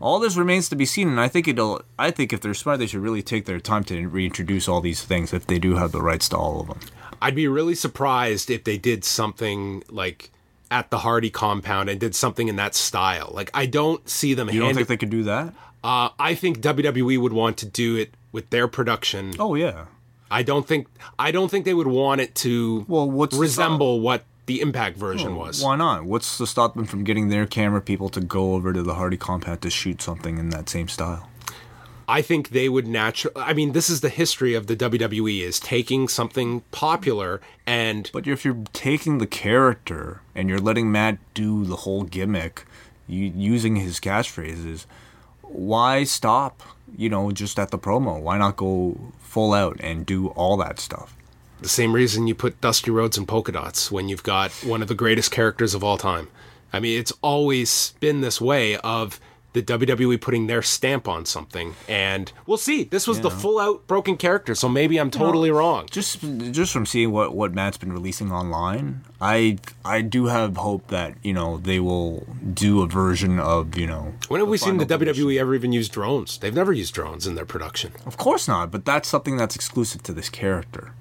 all this remains to be seen, and I think it'll. I think if they're smart, they should really take their time to reintroduce all these things if they do have the rights to all of them. I'd be really surprised if they did something like at the Hardy compound and did something in that style. Like I don't see them. You don't think they could do that? uh, I think WWE would want to do it with their production. Oh yeah. I don't think. I don't think they would want it to Well, what's resemble what the Impact version was. Why not? What's to stop them from getting their camera people to go over to the Hardy compound to shoot something in that same style? I think they would naturally. I mean, this is the history of the WWE: is taking something popular and But if you're taking the character and you're letting Matt do the whole gimmick, you, using his catchphrases, why stop? You know, just at the promo. Why not go full out and do all that stuff? The same reason you put Dusty Rhodes in polka dots when you've got one of the greatest characters of all time. I mean, it's always been this way of the WWE putting their stamp on something, and we'll see. This was the full out broken character, so maybe I'm totally wrong. Just just from seeing what what Matt's been releasing online, I I do have hope that you know they will do a version of you know. When have we seen the WWE ever even use drones? They've never used drones in their production, Of course not, but that's something that's exclusive to this character.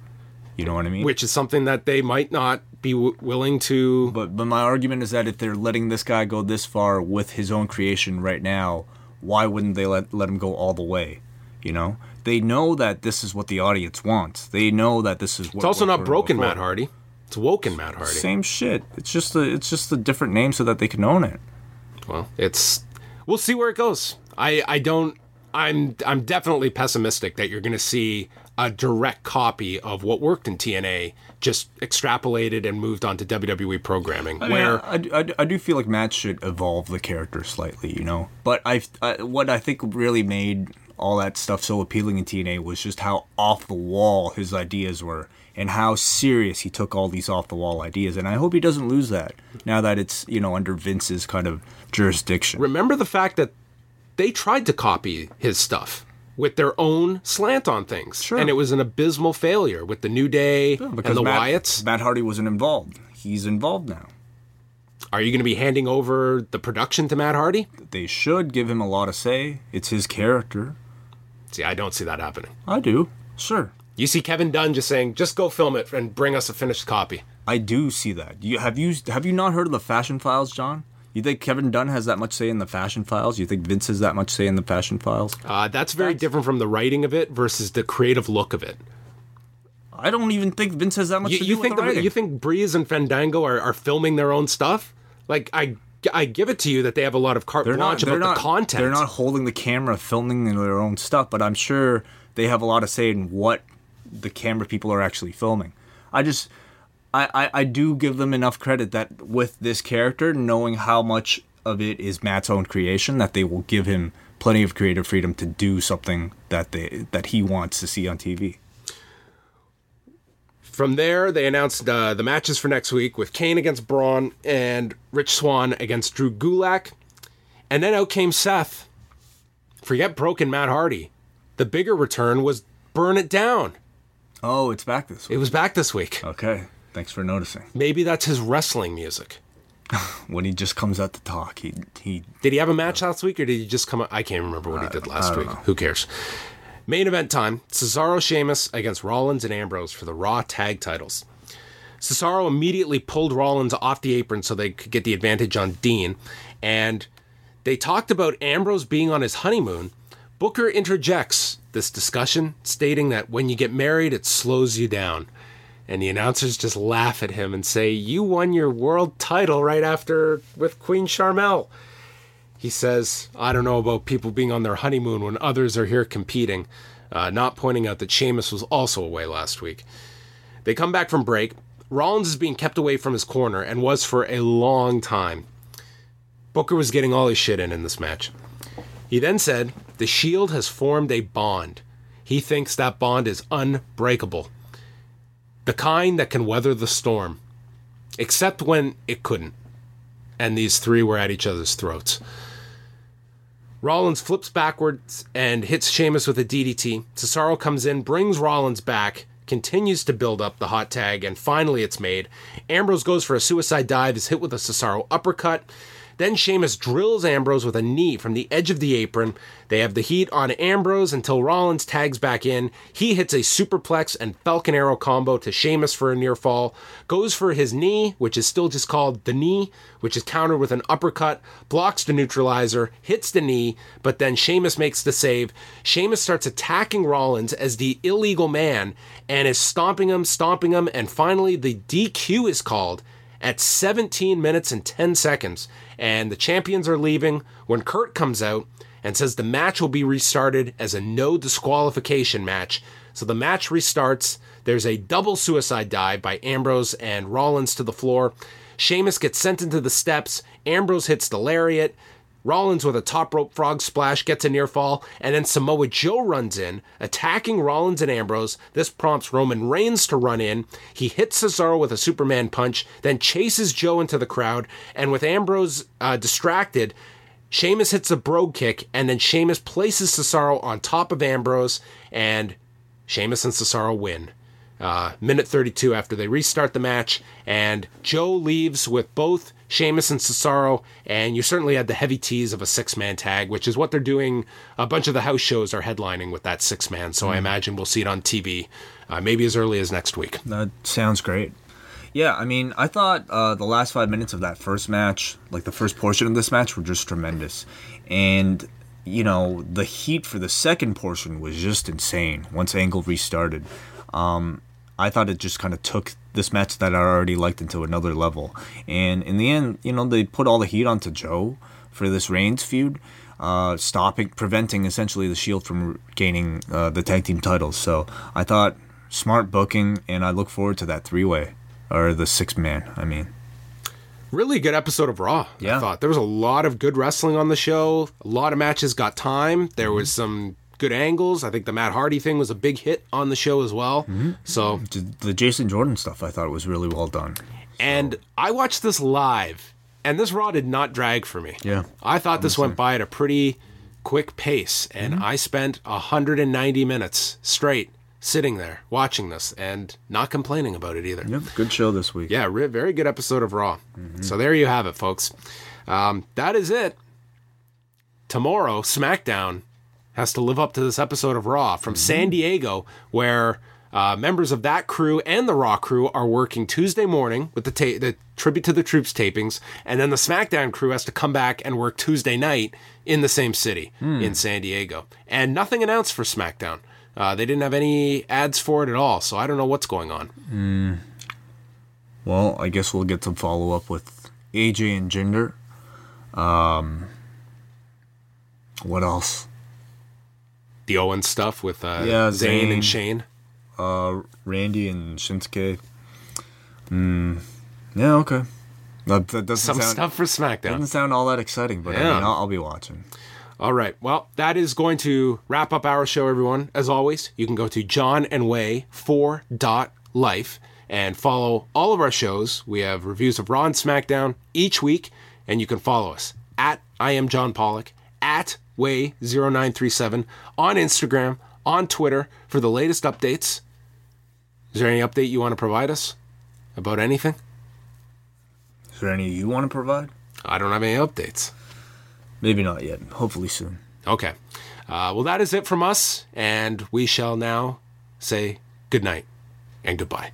You know what I mean? which is something that they might not be w- willing to. But but my argument is that if they're letting this guy go this far with his own creation right now, why wouldn't they let let him go all the way? You know, they know that this is what the audience wants. They know that this is. What, It's also not broken for. Matt Hardy. It's woken Matt Hardy. Same shit. It's just a it's just a different name so that they can own it. Well, it's we'll see where it goes. I I don't I'm I'm definitely pessimistic that you're going to see a direct copy of what worked in TNA just extrapolated and moved on to WWE programming I mean, where I, I, I do feel like Matt should evolve the character slightly, you know. But I, I what I think really made all that stuff so appealing in TNA was just how off the wall his ideas were and how serious he took all these off the wall ideas. And I hope he doesn't lose that now that it's you know under Vince's kind of jurisdiction. remember the fact that they tried to copy his stuff with their own slant on things Sure. and it was an abysmal failure with the New Day and the Matt, Wyatts. Matt Hardy wasn't involved. He's involved now. Are you going to be handing over the production to Matt Hardy? They should give him a lot of say. It's his character. See, I don't see that happening. I do. Sure. You see Kevin Dunn just saying, "Just go film it and bring us a finished copy." I do see that. You have you have you not heard of the Fashion Files, John? You think Kevin Dunn has that much say in the Fashion Files? You think Vince has that much say in the Fashion Files? Uh, that's very different from the writing of it versus the creative look of it. I don't even think Vince has that much You, you think the the, you think Breeze and Fandango are, are filming their own stuff? Like I I give it to you that they have a lot of carte they're not, blanche they're about not, the content. They're not holding the camera, filming their own stuff, but I'm sure they have a lot of say in what the camera people are actually filming. I just I, I, I do give them enough credit that with this character, knowing how much of it is Matt's own creation, that they will give him plenty of creative freedom to do something that they that he wants to see on TV. From there, they announced uh, the matches for next week with Kane against Braun and Rich Swann against Drew Gulak. And then out came Seth. Forget broken Matt Hardy. The bigger return was Burn It Down. Oh, it's back this It was back this week. Okay, thanks for noticing. Maybe that's his wrestling music. When he just comes out to talk, he he Did he have a match last week or did he just come out? I can't remember what he did last week. Who cares? Main event time Cesaro Sheamus against Rollins and Ambrose for the Raw tag titles. Cesaro immediately pulled Rollins off the apron so they could get the advantage on Dean. And they talked about Ambrose being on his honeymoon. Booker interjects this discussion, stating that when you get married, it slows you down. And the announcers just laugh at him and say, You won your world title right after with Queen Sharmell. He says, I don't know about people being on their honeymoon when others are here competing, uh, not pointing out that Sheamus was also away last week. They come back from break. Rollins is being kept away from his corner and was for a long time. Booker was getting all his shit in in this match. He then said, The Shield has formed a bond. He thinks that bond is unbreakable. The kind that can weather the storm. Except when it couldn't. And these three were at each other's throats. Rollins flips backwards and hits Sheamus with a DDT. Cesaro comes in, brings Rollins back, continues to build up the hot tag, and finally it's made. Ambrose goes for a suicide dive, is hit with a Cesaro uppercut. Then Sheamus drills Ambrose with a knee from the edge of the apron. They have the heat on Ambrose until Rollins tags back in. He hits a superplex and Falcon Arrow combo to Sheamus for a near fall. Goes for his knee, which is still just called the knee, which is countered with an uppercut. Blocks the neutralizer, hits the knee, but then Sheamus makes the save. Sheamus starts attacking Rollins as the illegal man and is stomping him, stomping him, and finally the DQ is called at 17 minutes and 10 seconds. And the champions are leaving when Kurt comes out and says the match will be restarted as a no disqualification match. So the match restarts. There's a double suicide dive by Ambrose and Rollins to the floor. Sheamus gets sent into the steps. Ambrose hits the lariat. Rollins with a top rope frog splash gets a near fall, and then Samoa Joe runs in, attacking Rollins and Ambrose. This prompts Roman Reigns to run in. He hits Cesaro with a Superman punch, then chases Joe into the crowd, and with Ambrose uh, distracted, Sheamus hits a brogue kick, and then Sheamus places Cesaro on top of Ambrose, and Sheamus and Cesaro win. Uh, minute 32 after they restart the match, and Joe leaves with both Sheamus and Cesaro, and you certainly had the heavy tease of a six man tag, which is what they're doing. A bunch of the house shows are headlining with that six man, so I imagine we'll see it on TV uh, maybe as early as next week. That sounds great. Yeah, I mean, I thought uh, the last five minutes of that first match, like the first portion of this match, were just tremendous. And, you know, the heat for the second portion was just insane once Angle restarted. Um, I thought it just kind of took this match that I already liked into another level. And in the end, you know, they put all the heat onto Joe for this Reigns feud, uh, stopping, preventing essentially the Shield from gaining uh, the tag team titles. So I thought smart booking, and I look forward to that three way or the six man. I mean, Really good episode of Raw. I Yeah. thought there was a lot of good wrestling on the show. A lot of matches got time. There was some good angles. I think the Matt Hardy thing was a big hit on the show as well. So the Jason Jordan stuff I thought was really well done. And I watched this live, and this Raw did not drag for me. Yeah. I thought this went by at a pretty quick pace, and Mm-hmm. I spent 190 minutes straight sitting there watching this and not complaining about it either. Yep, good show this week. Yeah, re- very good episode of Raw. Mm-hmm. So there you have it, folks. Um, that is it. Tomorrow, SmackDown has to live up to this episode of Raw from San Diego, where uh, members of that crew and the Raw crew are working Tuesday morning with the, ta- the tribute to the troops tapings, and then the SmackDown crew has to come back and work Tuesday night in the same city in San Diego. And nothing announced for SmackDown. Uh, they didn't have any ads for it at all, so I don't know what's going on. Well, I guess we'll get to follow up with AJ and Jinder. Um, what else? The Owen stuff with uh, Yeah, Zayn Zayn. and Shane. Uh, Randy and Shinsuke. Hmm. Yeah. Okay. That, that doesn't Some sound stuff for SmackDown. doesn't sound all that exciting, but I Yeah. mean, I'll, I'll be watching. All right. Well, that is going to wrap up our show, everyone. As always, you can go to johnandwai4.life and follow all of our shows. We have reviews of Raw and SmackDown each week, and you can follow us at I am John Pollock, at Wai0937 on Instagram, on Twitter for the latest updates. Is there any update you want to provide us about anything? Is there any you want to provide? I don't have any updates. Maybe not yet. Hopefully soon. Okay. Uh, well, that is it from us, and we shall now say good night and goodbye.